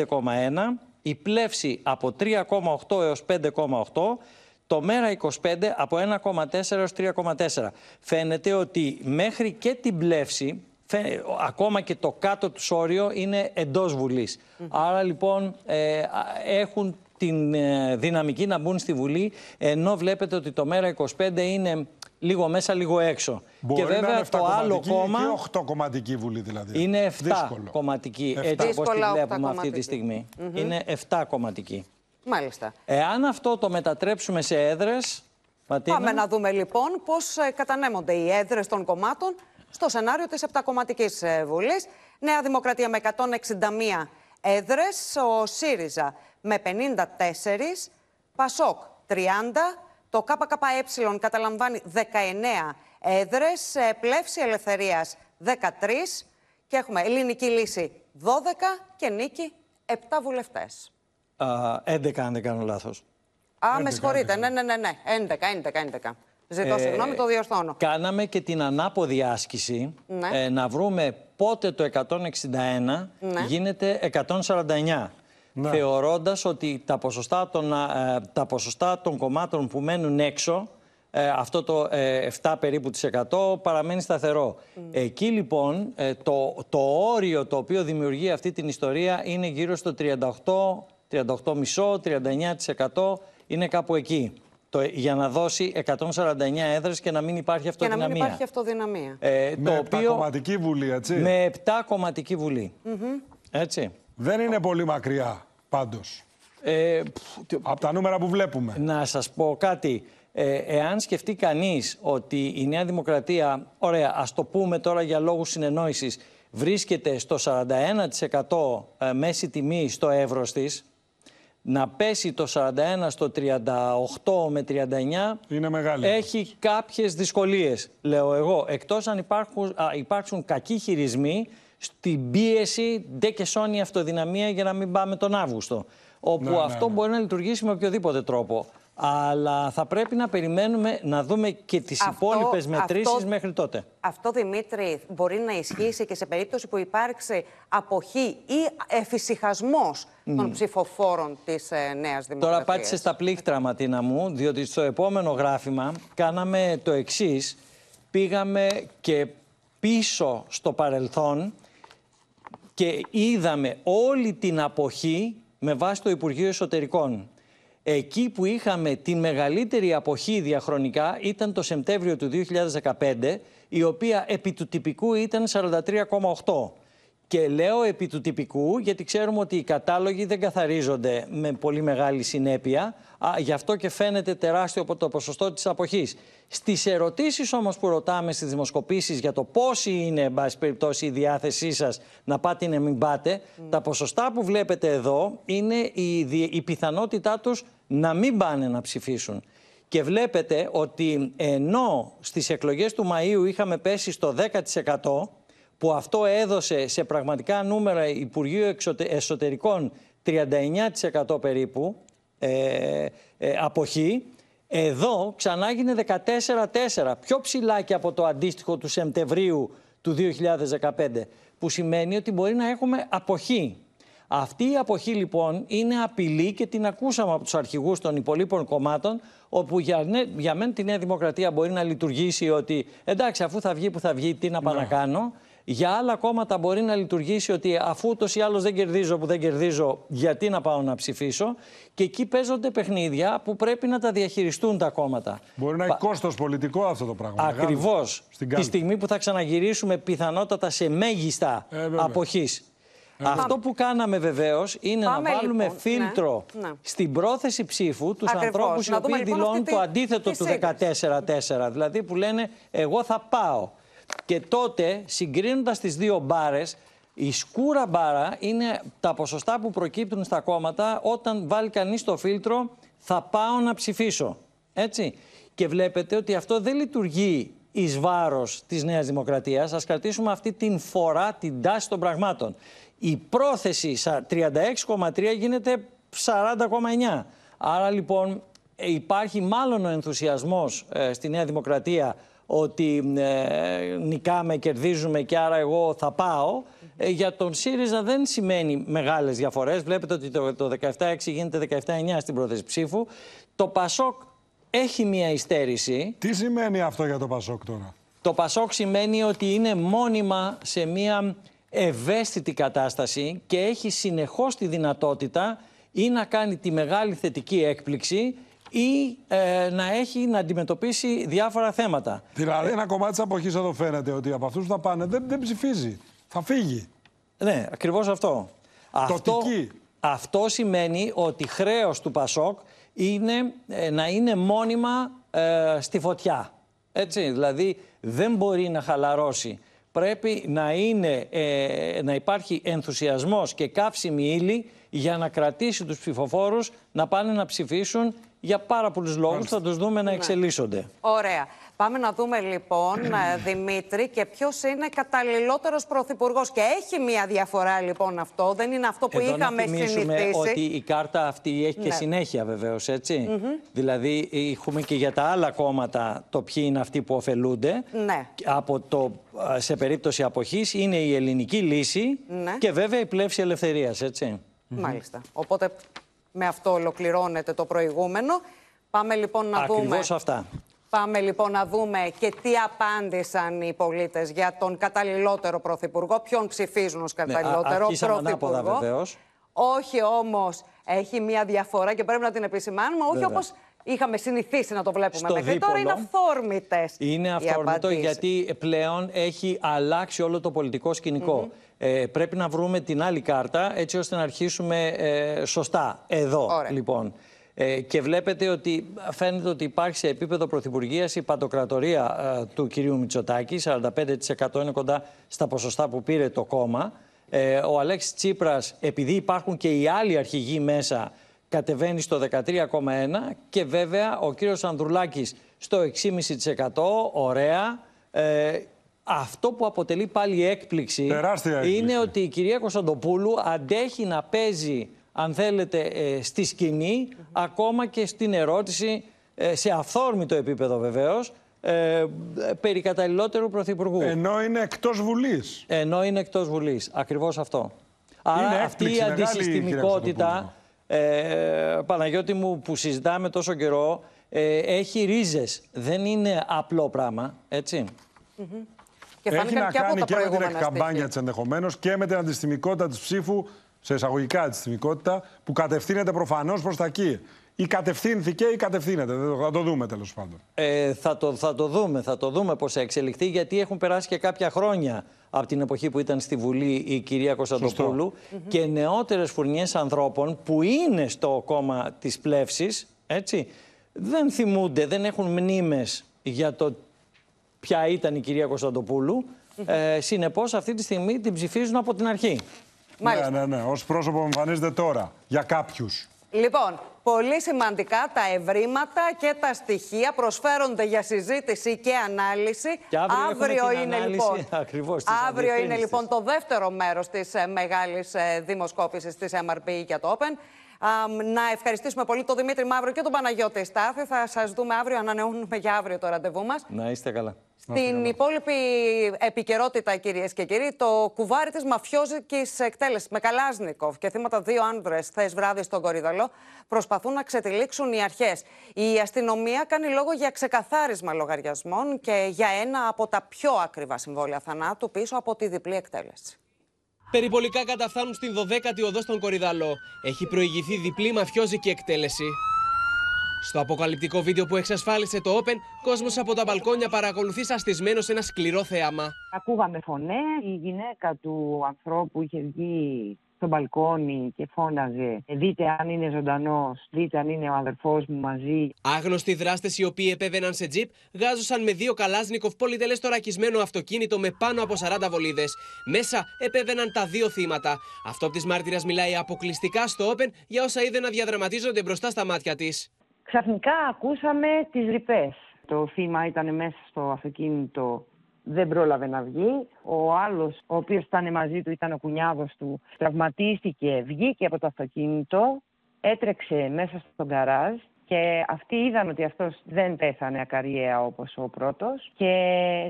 η πλεύση από 3,8 έως 5,8, το μέρα 25 από 1,4 έως 3,4. Φαίνεται ότι μέχρι και την πλεύση, φαι- ακόμα και το κάτω του όριο είναι εντός Βουλής. Άρα λοιπόν ε, α, έχουν την ε, δυναμική να μπουν στη Βουλή, ενώ βλέπετε ότι το μέρα 25 είναι λίγο μέσα, λίγο έξω.
Μπορεί
και
να
βέβαια
είναι
το άλλο
επτακομματική
κόμμα
Και οχτοκομματική βουλή δηλαδή.
είναι 7
Δύσκολο.
κομματική,
Εφτά.
έτσι όπως τη
Δύσκολα
βλέπουμε αυτή
οχτακομματική.
τη στιγμή.
Μμμ.
Είναι 7 κομματική.
Μάλιστα.
Εάν αυτό το μετατρέψουμε σε έδρες, Ματίνα,
Πάμε να δούμε λοιπόν πώς ε, κατανέμονται οι έδρες των κομμάτων στο σενάριο της Επτακομματικής ε, Βουλής. Νέα Δημοκρατία με 161 έδρες, ο ΣΥΡΙΖΑ με 54, ΠΑΣΟΚ 30, το ΚΚΕ καταλαμβάνει 19 έδρες, ε, Πλεύση Ελευθερίας 13 και έχουμε Ελληνική Λύση 12 και Νίκη 7 βουλευτές.
α, 11 αν δεν κάνω λάθος.
Α, με συγχωρείτε. Ναι, ναι, ναι, ναι. 11, 11, 11. Ζητώ
Ε,
συγγνώμη, το διορθώνω.
Κάναμε και την ανάποδη άσκηση
Ναι.
ε, να βρούμε πότε το 161
Ναι.
γίνεται 149.
Ναι.
Θεωρώντας ότι τα ποσοστά, των, α, ε, τα ποσοστά των κομμάτων που μένουν έξω, ε, αυτό το ε, 7 περίπου της 100 παραμένει σταθερό. Εκεί λοιπόν ε, το, το όριο το οποίο δημιουργεί αυτή την ιστορία είναι γύρω στο 38, 38,5, 39% είναι κάπου εκεί. Το, για να δώσει 149 έδρες και να μην υπάρχει
Και να
αυτοδυναμία.
μην υπάρχει αυτοδυναμία.
Ε,
Με
το οποίο
επτακομματική βουλή, έτσι.
με 7 κομματική βουλή. Έτσι.
Δεν είναι πολύ μακριά, πάντως.
Ε,
Από τα νούμερα που βλέπουμε.
Να σας πω κάτι. Ε, εάν σκεφτεί κανείς ότι η Νέα Δημοκρατία, ωραία, ας το πούμε τώρα για λόγους συνεννόησης, βρίσκεται στο 41% ε, μέση τιμή στο εύρος της, να πέσει το 41 στο 38 με 39
Είναι μεγάλη.
έχει κάποιες δυσκολίες, λέω εγώ. Εκτός αν υπάρχουν, α, υπάρξουν κακοί χειρισμοί στην πίεση ντε και σώνει αυτοδυναμία για να μην πάμε τον Αύγουστο. Όπου
Ναι, ναι,
αυτό
ναι.
μπορεί να λειτουργήσει με οποιοδήποτε τρόπο. Αλλά θα πρέπει να περιμένουμε να δούμε και τις
Αυτό-
υπόλοιπες μετρήσεις
αυτό-
μέχρι τότε.
Αυτό, Δημήτρη, μπορεί να ισχύσει και σε περίπτωση που υπάρξει αποχή ή εφησυχασμός των
Μμ.
ψηφοφόρων της ε, Νέας Δημοκρατίας.
Τώρα πάτησε στα πλήκτρα, Ματίνα μου, διότι στο επόμενο γράφημα κάναμε το εξής. Πήγαμε και πίσω στο παρελθόν και είδαμε όλη την αποχή με βάση το Υπουργείο Εσωτερικών. Εκεί που είχαμε τη μεγαλύτερη αποχή διαχρονικά ήταν το Σεπτέμβριο του 2015, η οποία επί του τυπικού ήταν 43,8. Και λέω επί του τυπικού γιατί ξέρουμε ότι οι κατάλογοι δεν καθαρίζονται με πολύ μεγάλη συνέπεια. Α, γι' αυτό και φαίνεται τεράστιο από το ποσοστό της αποχής. Στις ερωτήσεις όμως που ρωτάμε στις δημοσκοπήσεις για το πόση είναι, εν πάση περιπτώσει, η διάθεσή σας να πάτε ή να μην πάτε, τα ποσοστά που βλέπετε εδώ είναι η, δι- η πιθανότητά τους να μην πάνε να ψηφίσουν. Και βλέπετε ότι ενώ στις εκλογές του Μαΐου είχαμε πέσει στο 10%, που αυτό έδωσε σε πραγματικά νούμερα Υπουργείου Εξωτε- Εσωτερικών 39% περίπου ε, ε, αποχή, εδώ ξανά έγινε 14-4, πιο ψηλά και από το αντίστοιχο του Σεπτεμβρίου του 2015, που σημαίνει ότι μπορεί να έχουμε αποχή. Αυτή η αποχή λοιπόν είναι απειλή και την ακούσαμε από τους αρχηγούς των υπολείπων κομμάτων όπου για, ναι, για μένα τη Νέα Δημοκρατία μπορεί να λειτουργήσει ότι εντάξει αφού θα βγει που θα βγει τι να πάω να κάνω. Για άλλα κόμματα μπορεί να λειτουργήσει ότι αφού ούτως ή άλλως δεν κερδίζω που δεν κερδίζω γιατί να πάω να ψηφίσω; Και εκεί παίζονται παιχνίδια που πρέπει να τα διαχειριστούν τα κόμματα.
Μπορεί να έχει κόστος πολιτικό αυτό το πράγμα. μεγάλο.
Ακριβώς.
Στην
Τη
κάλπη.
στιγμή που θα ξαναγυρίσουμε πιθανότατα σε μέγιστα
Ε, βέβαια.
αποχής. Αυτό που κάναμε βεβαίως είναι
Πάμε,
να βάλουμε
λοιπόν,
φίλτρο
ναι, ναι.
στην πρόθεση ψήφου τους
Ακριβώς.
ανθρώπους οι
Να δούμε,
οποίοι
λοιπόν,
δηλώνουν
αυτή
το
τη-
αντίθετο
τη
του
σύγκριση.
14-4. Δηλαδή που λένε Εγώ θα πάω. Και τότε συγκρίνοντας τις δύο μπάρες, η σκούρα μπάρα είναι τα ποσοστά που προκύπτουν στα κόμματα όταν βάλει κανείς το φίλτρο θα πάω να ψηφίσω. Έτσι. Και βλέπετε ότι αυτό δεν λειτουργεί εις βάρος της Νέας Δημοκρατίας. Ας κρατήσουμε αυτή την φορά, την τάση των πραγμάτων. Η πρόθεση σα- 36,3 γίνεται 40,9. Άρα λοιπόν ε, υπάρχει μάλλον ο ενθουσιασμός ε, στη Νέα Δημοκρατία ότι ε, νικάμε, κερδίζουμε και άρα εγώ θα πάω. Ε, για τον ΣΥΡΙΖΑ δεν σημαίνει μεγάλες διαφορές. Βλέπετε ότι το, το 17-6 γίνεται 17-9 στην πρόθεση ψήφου. Το ΠΑΣΟΚ έχει μία υστέρηση.
Τι σημαίνει αυτό για το Πασόκ τώρα;
Το ΠΑΣΟΚ σημαίνει ότι είναι μόνιμα σε μία ευαίσθητη κατάσταση και έχει συνεχώς τη δυνατότητα ή να κάνει τη μεγάλη θετική έκπληξη ή ε, να έχει να αντιμετωπίσει διάφορα θέματα.
Δηλαδή, ένα κομμάτι της αποχής εδώ φαίνεται ότι από αυτούς που θα πάνε δεν, δεν ψηφίζει. Θα φύγει.
Ναι, ακριβώς αυτό. Αυτό, αυτό σημαίνει ότι χρέος του ΠΑΣΟΚ είναι ε, να είναι μόνιμα ε, στη φωτιά. Έτσι, δηλαδή δεν μπορεί να χαλαρώσει. Πρέπει να, είναι, ε, να υπάρχει ενθουσιασμός και καύσιμη ύλη για να κρατήσει τους ψηφοφόρους να πάνε να ψηφίσουν για πάρα πολλούς λόγους. Θα τους δούμε να
Ναι.
εξελίσσονται.
Ωραία. Πάμε να δούμε λοιπόν, ε, Δημήτρη, και ποιος είναι καταλληλότερος πρωθυπουργός. Και έχει μία διαφορά λοιπόν αυτό. Δεν είναι αυτό που
Εδώ
είχαμε
να θυμίσουμε
συνηθίσει.
ότι η κάρτα αυτή έχει και
Ναι.
συνέχεια βεβαίως, έτσι.
Μμμ.
Δηλαδή έχουμε και για τα άλλα κόμματα το ποιοι είναι αυτοί που ωφελούνται.
Ναι.
Από το, α, σε περίπτωση αποχής είναι η ελληνική λύση
Ναι.
και βέβαια η πλεύση ελευθερίας, έτσι.
Μάλιστα. Οπότε με αυτό ολοκληρώνεται το προηγούμενο. Πάμε λοιπόν να δούμε.
Ακριβώς αυτά.
Πάμε λοιπόν να δούμε και τι απάντησαν οι πολίτες για τον καταλληλότερο πρωθυπουργό. Ποιον ψηφίζουν ως
Ναι, α-
καταλληλότερο
αρχίσαμε ανάποδα
πρωθυπουργό.
βεβαίως.
Όχι όμως έχει μία διαφορά και πρέπει να την επισημάνουμε. Όχι
Βέβαια.
Όπως είχαμε συνηθίσει να το βλέπουμε
Στο
μέχρι τώρα. Είναι
δίπολο.
αυθόρμητες
Είναι
οι
αυθόρμητο
απαντήσεις.
γιατί πλέον έχει αλλάξει όλο το πολιτικό σκηνικό. Ε, πρέπει να βρούμε την άλλη κάρτα έτσι ώστε να αρχίσουμε ε, σωστά. Εδώ
Ωραία.
λοιπόν. Ε, και βλέπετε ότι φαίνεται ότι υπάρχει σε επίπεδο πρωθυπουργίας η παντοκρατορία ε, του κυρίου Μητσοτάκη. 45% είναι κοντά στα ποσοστά που πήρε το κόμμα. Ε, ο Αλέξης Τσίπρας, επειδή υπάρχουν και οι άλλοι αρχηγοί μέσα, κατεβαίνει στο 13,1% και βέβαια ο κύριος Ανδρουλάκης στο 6,5%. Ωραία. Ε, αυτό που αποτελεί πάλι έκπληξη,
Τεράστια έκπληξη.
είναι ότι η κυρία Κωνσταντοπούλου αντέχει να παίζει, αν θέλετε, ε, στη σκηνή, ακόμα και στην ερώτηση, ε, σε αυθόρμητο επίπεδο βεβαίως, ε, περί καταλληλότερου πρωθυπουργού.
Ενώ είναι εκτός Βουλής.
Ενώ είναι εκτός Βουλής. Ακριβώς αυτό. Άρα
Είναι
αυτή
έκπληξη
η
μεγάλη, κυρία
αντισυστημικότητα, ε, Παναγιώτη μου, που συζητάμε τόσο καιρό, ε, έχει ρίζες. Δεν είναι απλό πράγμα, έτσι.
Και
Έχει
φάνηκαν
να
και από
κάνει
τα
και με την
προηγούμενα
εκκαμπάνια
στοιχεία.
της ενδεχομένως και με την αντιστημικότητα της ψήφου, σε εισαγωγικά αντιστημικότητα, που κατευθύνεται προφανώς προς τα εκεί. Ή κατευθύνθηκε ή κατευθύνεται. Δεν το- Θα το δούμε τέλος πάντων.
Ε, θα, το, θα το δούμε, θα το δούμε πώς θα εξελιχθεί, γιατί έχουν περάσει και κάποια χρόνια από την εποχή που ήταν στη Βουλή η κυρία Κωνσταντοπούλου και νεότερες φουρνιές ανθρώπων που είναι στο κόμμα της πλεύσης, έτσι, δεν θυμούνται, δεν έχουν μνήμες για το ποια ήταν η κυρία Κωνσταντοπούλου. Ε, συνεπώς αυτή τη στιγμή την ψηφίζουν από την αρχή.
Μάλιστα.
Ναι, ναι, ναι. Ω πρόσωπο εμφανίζεται τώρα. Για κάποιους.
Λοιπόν, πολύ σημαντικά τα ευρήματα και τα στοιχεία προσφέρονται για συζήτηση και ανάλυση.
Και αύριο έχουμε την
είναι
ανάλυση
λοιπόν.
ακριβώς της
Αύριο είναι
αντιευθύνης
λοιπόν το δεύτερο μέρος της ε, μεγάλης δημοσκόπησης της MRP για το Open. Αμ, να ευχαριστήσουμε πολύ τον Δημήτρη Μαύρο και τον Παναγιώτη Στάθη. Θα σας δούμε αύριο. Ανανεώνουμε για αύριο το ραντεβού μας.
Να είστε καλά.
Στην υπόλοιπη επικαιρότητα, κυρίες και κύριοι, το κουβάρι της μαφιόζικης εκτέλεσης με Καλάζνικοφ και θύματα δύο άνδρες χθες βράδυ στον Κορυδαλό προσπαθούν να ξετυλίξουν οι αρχές. Η αστυνομία κάνει λόγο για ξεκαθάρισμα λογαριασμών και για ένα από τα πιο ακριβά συμβόλαια θανάτου πίσω από τη διπλή εκτέλεση.
Περιπολικά καταφθάνουν στην 12η οδό στον Κορυδαλό. Έχει προηγηθεί διπλή μαφιόζικη εκτέλεση. Στο αποκαλυπτικό βίντεο που εξασφάλισε το Open, κόσμος από τα μπαλκόνια παρακολουθεί σαστισμένο σε ένα σκληρό θέαμα.
Ακούγαμε φωνέ. Η γυναίκα του ανθρώπου είχε βγει στο μπαλκόνι και φώναζε «Δείτε αν είναι ζωντανός, δείτε αν είναι ο αδερφός μου μαζί».
Άγνωστοι δράστες οι οποίοι επέβαιναν σε τζιπ γάζωσαν με δύο καλάζνικοφ πολυτελές τορακισμένο αυτοκίνητο με πάνω από 40 βολίδες. Μέσα επέβαιναν τα δύο θύματα. Αυτό της μάρτυρας μιλάει αποκλειστικά στο Open για όσα είδε να διαδραματίζονται μπροστά στα μάτια της.
Ξαφνικά ακούσαμε τις ρηπές. Το θύμα ήταν μέσα στο αυτοκίνητο, δεν πρόλαβε να βγει. Ο άλλος, ο οποίος ήταν μαζί του, ήταν ο κουνιάδος του, τραυματίστηκε, βγήκε από το αυτοκίνητο, έτρεξε μέσα στον γκαράζ και αυτοί είδαν ότι αυτός δεν πέθανε ακαριέα όπως ο πρώτος και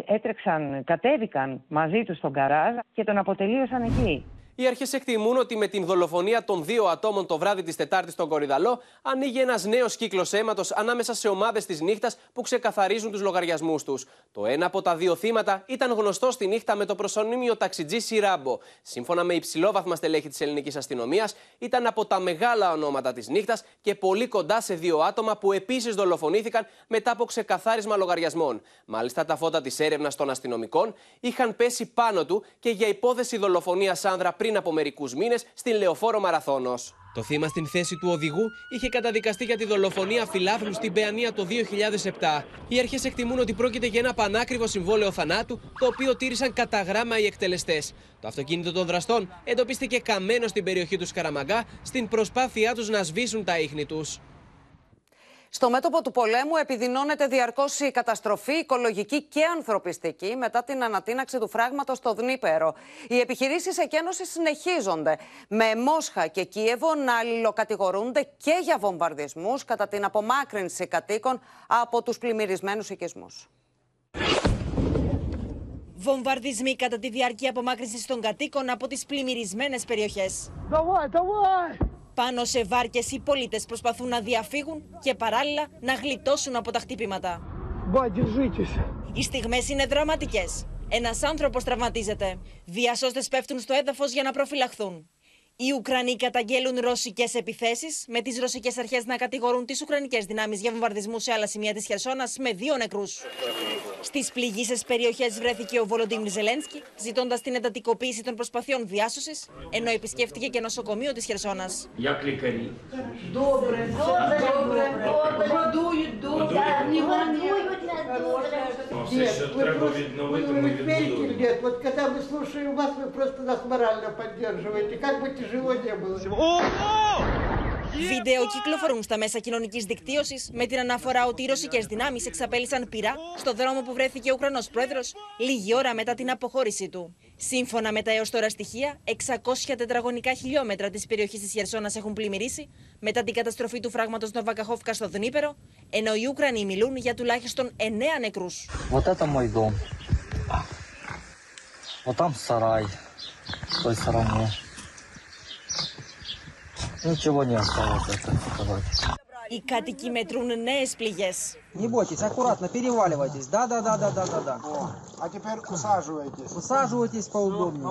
έτρεξαν, κατέβηκαν μαζί του στον γκαράζ και τον αποτελείωσαν εκεί.
Οι αρχές εκτιμούν ότι με την δολοφονία των δύο ατόμων το βράδυ της Τετάρτης στον Κορυδαλό ανοίγει ένας νέος κύκλος αίματος ανάμεσα σε ομάδες της νύχτας που ξεκαθαρίζουν τους λογαριασμούς τους. Το ένα από τα δύο θύματα ήταν γνωστό στη νύχτα με το προσωνύμιο ταξιτζή Σιράμπο. Σύμφωνα με υψηλόβαθμα στελέχη της ελληνικής αστυνομίας, ήταν από τα μεγάλα ονόματα της νύχτας και πολύ κοντά σε δύο άτομα που επίσης δολοφονήθηκαν μετά από ξεκαθάρισμα λογαριασμών. Μάλιστα, τα φώτα της έρευνας των αστυνομικών είχαν πέσει πάνω του και για υπόθεση δολοφονίας άνδρα πριν από μερικούς μήνες στην Λεωφόρο Μαραθώνος. Το θύμα στην θέση του οδηγού είχε καταδικαστεί για τη δολοφονία φιλάθλου στην Παιανία το 2007. Οι αρχές εκτιμούν ότι πρόκειται για ένα πανάκριβο συμβόλαιο θανάτου, το οποίο τήρησαν κατά γράμμα οι εκτελεστές. Το αυτοκίνητο των δραστών εντοπίστηκε καμένο στην περιοχή του Σκαραμαγκά στην προσπάθειά τους να σβήσουν τα ίχνη τους.
Στο μέτωπο του πολέμου επιδεινώνεται διαρκώς η καταστροφή οικολογική και ανθρωπιστική μετά την ανατείναξη του φράγματος στο Δνήπερο. Οι επιχειρήσεις εκένωση συνεχίζονται, με Μόσχα και Κίεβο να αλληλοκατηγορούνται και για βομβαρδισμούς κατά την απομάκρυνση κατοίκων από τους πλημμυρισμένους οικισμούς.
Βομβαρδισμοί κατά τη διάρκεια απομάκρυνσης των κατοίκων από τις πλημμυρισμένες περιοχές. Πάνω σε βάρκες οι πολίτες προσπαθούν να διαφύγουν και παράλληλα να γλιτώσουν από τα χτύπηματα. Οι στιγμές είναι δραματικές. Ένας άνθρωπος τραυματίζεται. Διασώστες πέφτουν στο έδαφος για να προφυλαχθούν. Οι Ουκρανοί καταγγέλουν ρωσικέ επιθέσει, με τι ρωσικέ αρχέ να κατηγορούν τι Ουκρανικέ δυνάμει για βομβαρδισμού σε άλλα σημεία τη Χερσόνα με δύο νεκρού. Στι πληγήσει περιοχέ βρέθηκε ο Βολοντίμιρ Ζελένσκι, ζητώντα την εντατικοποίηση των προσπαθειών διάσωση, ενώ επισκέφτηκε και νοσοκομείο τη Χερσόνα.
Як лікарі?
Добре,
Годують добре. Все, що треба відновити, ми відбудуємо.
Нет, вот когда мы слушаем вас, вы просто нас морально поддерживаете. Как бы тяжело не было.
Βίντεο κυκλοφορούν στα μέσα κοινωνική δικτύωση με την αναφορά ότι οι ρωσικέ δυνάμει εξαπέλυσαν πυρά στο δρόμο που βρέθηκε ο Ουκρανό πρόεδρο λίγη ώρα μετά την αποχώρησή του. Σύμφωνα με τα έω τώρα στοιχεία, 600 τετραγωνικά χιλιόμετρα τη περιοχή τη Χερσόνα έχουν πλημμυρίσει μετά την καταστροφή του φράγματο Νοβακαχόφκα στο Δνήπερο, ενώ οι Ουκρανοί μιλούν για τουλάχιστον 9 νεκρού.
Вот это мой дом. Вот там сарай с той стороны. Ничего не осталось это сказать.
Οι κάτοικοι μετρούν νέε πληγέ.
Не бойтесь, аккуратно переваливайтесь. Да, да, да, да, да, да, да.
А теперь усаживайтесь.
Усаживайтесь поудобнее.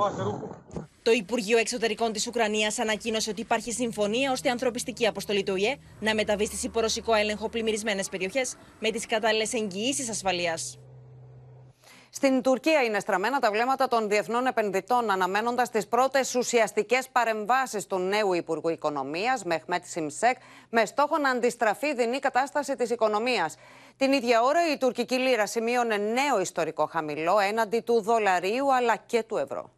Το Υπουργείο Εξωτερικών τη Ουκρανία ανακοίνωσε ότι υπάρχει συμφωνία ώστε η ανθρωπιστική αποστολή του ΙΕ να μεταβεί στι υπορωσικό έλεγχο πλημμυρισμένε περιοχέ με τι κατάλληλε εγγυήσει ασφαλεία.
Στην Τουρκία είναι στραμμένα τα βλέμματα των διεθνών επενδυτών, αναμένοντας τις πρώτες ουσιαστικές παρεμβάσεις του νέου Υπουργού Οικονομίας, Μεχμέτ Σιμσέκ, με στόχο να αντιστραφεί η δινή κατάσταση της οικονομίας. Την ίδια ώρα η τουρκική λίρα σημείωνε νέο ιστορικό χαμηλό έναντι του δολαρίου αλλά και του ευρώ.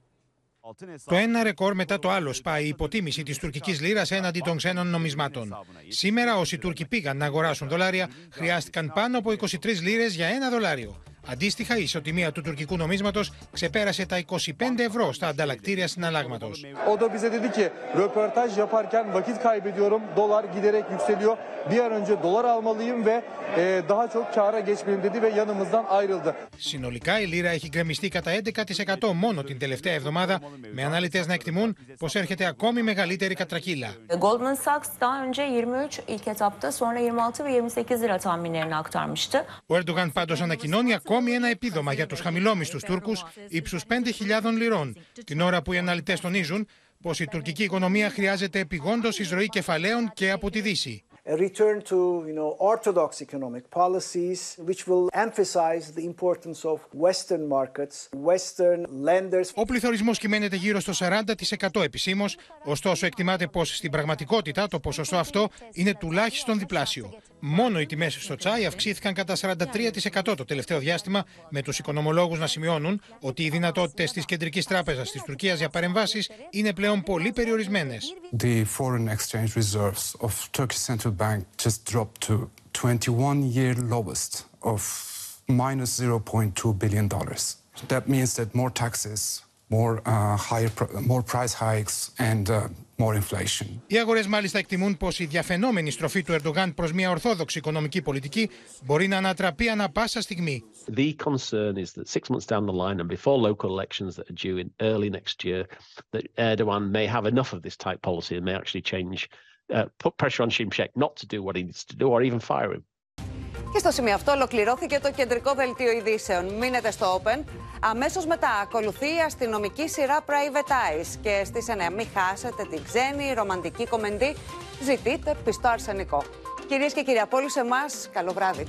Το ένα ρεκόρ μετά το άλλο σπάει η υποτίμηση της τουρκικής λίρας έναντι των ξένων νομισμάτων. Σήμερα, όσοι Τούρκοι πήγαν να αγοράσουν δολάρια, χρειάστηκαν πάνω από 23 λίρες για ένα δολάριο. Αντίστοιχα, η ισοτιμία του τουρκικού νομίσματος ξεπέρασε τα 25 ευρώ στα ανταλλακτήρια συναλλάγματος.
O da bize dedi ki röportaj yaparken vakit kaybediyorum. Dolar giderek yükseliyor. Bir an önce dolar almalıyım ve e, daha çok kâra geçmeliyim dedi ve yanımızdan ayrıldı.
Συνολικά, η λίρα έχει γκρεμιστεί κατά 11% μόνο την τελευταία εβδομάδα, με αναλυτές να εκτιμούν πως έρχεται ακόμη μεγαλύτερη κατρακύλα.
Goldman Sachs daha önce 23 ilk etapta sonra 26 ve 28 lira tahminlerini aktarmıştı.
Ο Ερντογάν πάντως ανακοινώνει ακόμη ένα επίδομα για τους χαμηλόμισθους Τούρκους ύψους 5.000 λιρών, την ώρα που οι αναλυτές τονίζουν πως η τουρκική οικονομία χρειάζεται επιγόντως εισρωή κεφαλαίων και από τη Δύση.
a return to you know orthodox economic policies which will emphasize the importance of western markets western lenders
Ο πληθωρισμός κυμαίνεται γύρω στο 40% επισήμως, ωστόσο εκτιμάται πως στην πραγματικότητα το ποσοστό αυτό είναι τουλάχιστον διπλάσιο. Μόνο οι τιμές στο τσάι αυξήθηκαν κατά 43% το τελευταίο διάστημα, με τους οικονομολόγους να σημειώνουν ότι οι δυνατότητες της Κεντρικής Τράπεζας της Τουρκίας για παρεμβάσεις είναι πλέον πολύ περιορισμένες.
The foreign exchange reserves of Turkish central bank just dropped to 21-year lowest of minus 0.2 billion dollars. That means that more taxes, more uh, higher, pr- more price hikes, and uh, more inflation.
Οι αγορές μάλιστα εκτιμούν πως η διαφαινόμενη στροφή του Ερντογάν προς μια ορθόδοξη οικονομική πολιτική μπορεί να ανατραπεί ανα πάσα στιγμή.
The concern is that six months down the line and before local elections that are due in early next year, that Erdogan may have enough of this type policy and may actually change, uh, put pressure on Şimşek not to do what he needs to do or even fire him.
Και στο σημείο αυτό ολοκληρώθηκε το κεντρικό δελτίο ειδήσεων. Μείνετε στο Open. Αμέσως μετά ακολουθεί η αστυνομική σειρά Private Eyes. Και στις 9 μην χάσετε την ξένη ρομαντική κομμεντή. Ζητείτε πιστό αρσενικό. Κυρίες και κύριοι, από όλους εμάς, καλό βράδυ.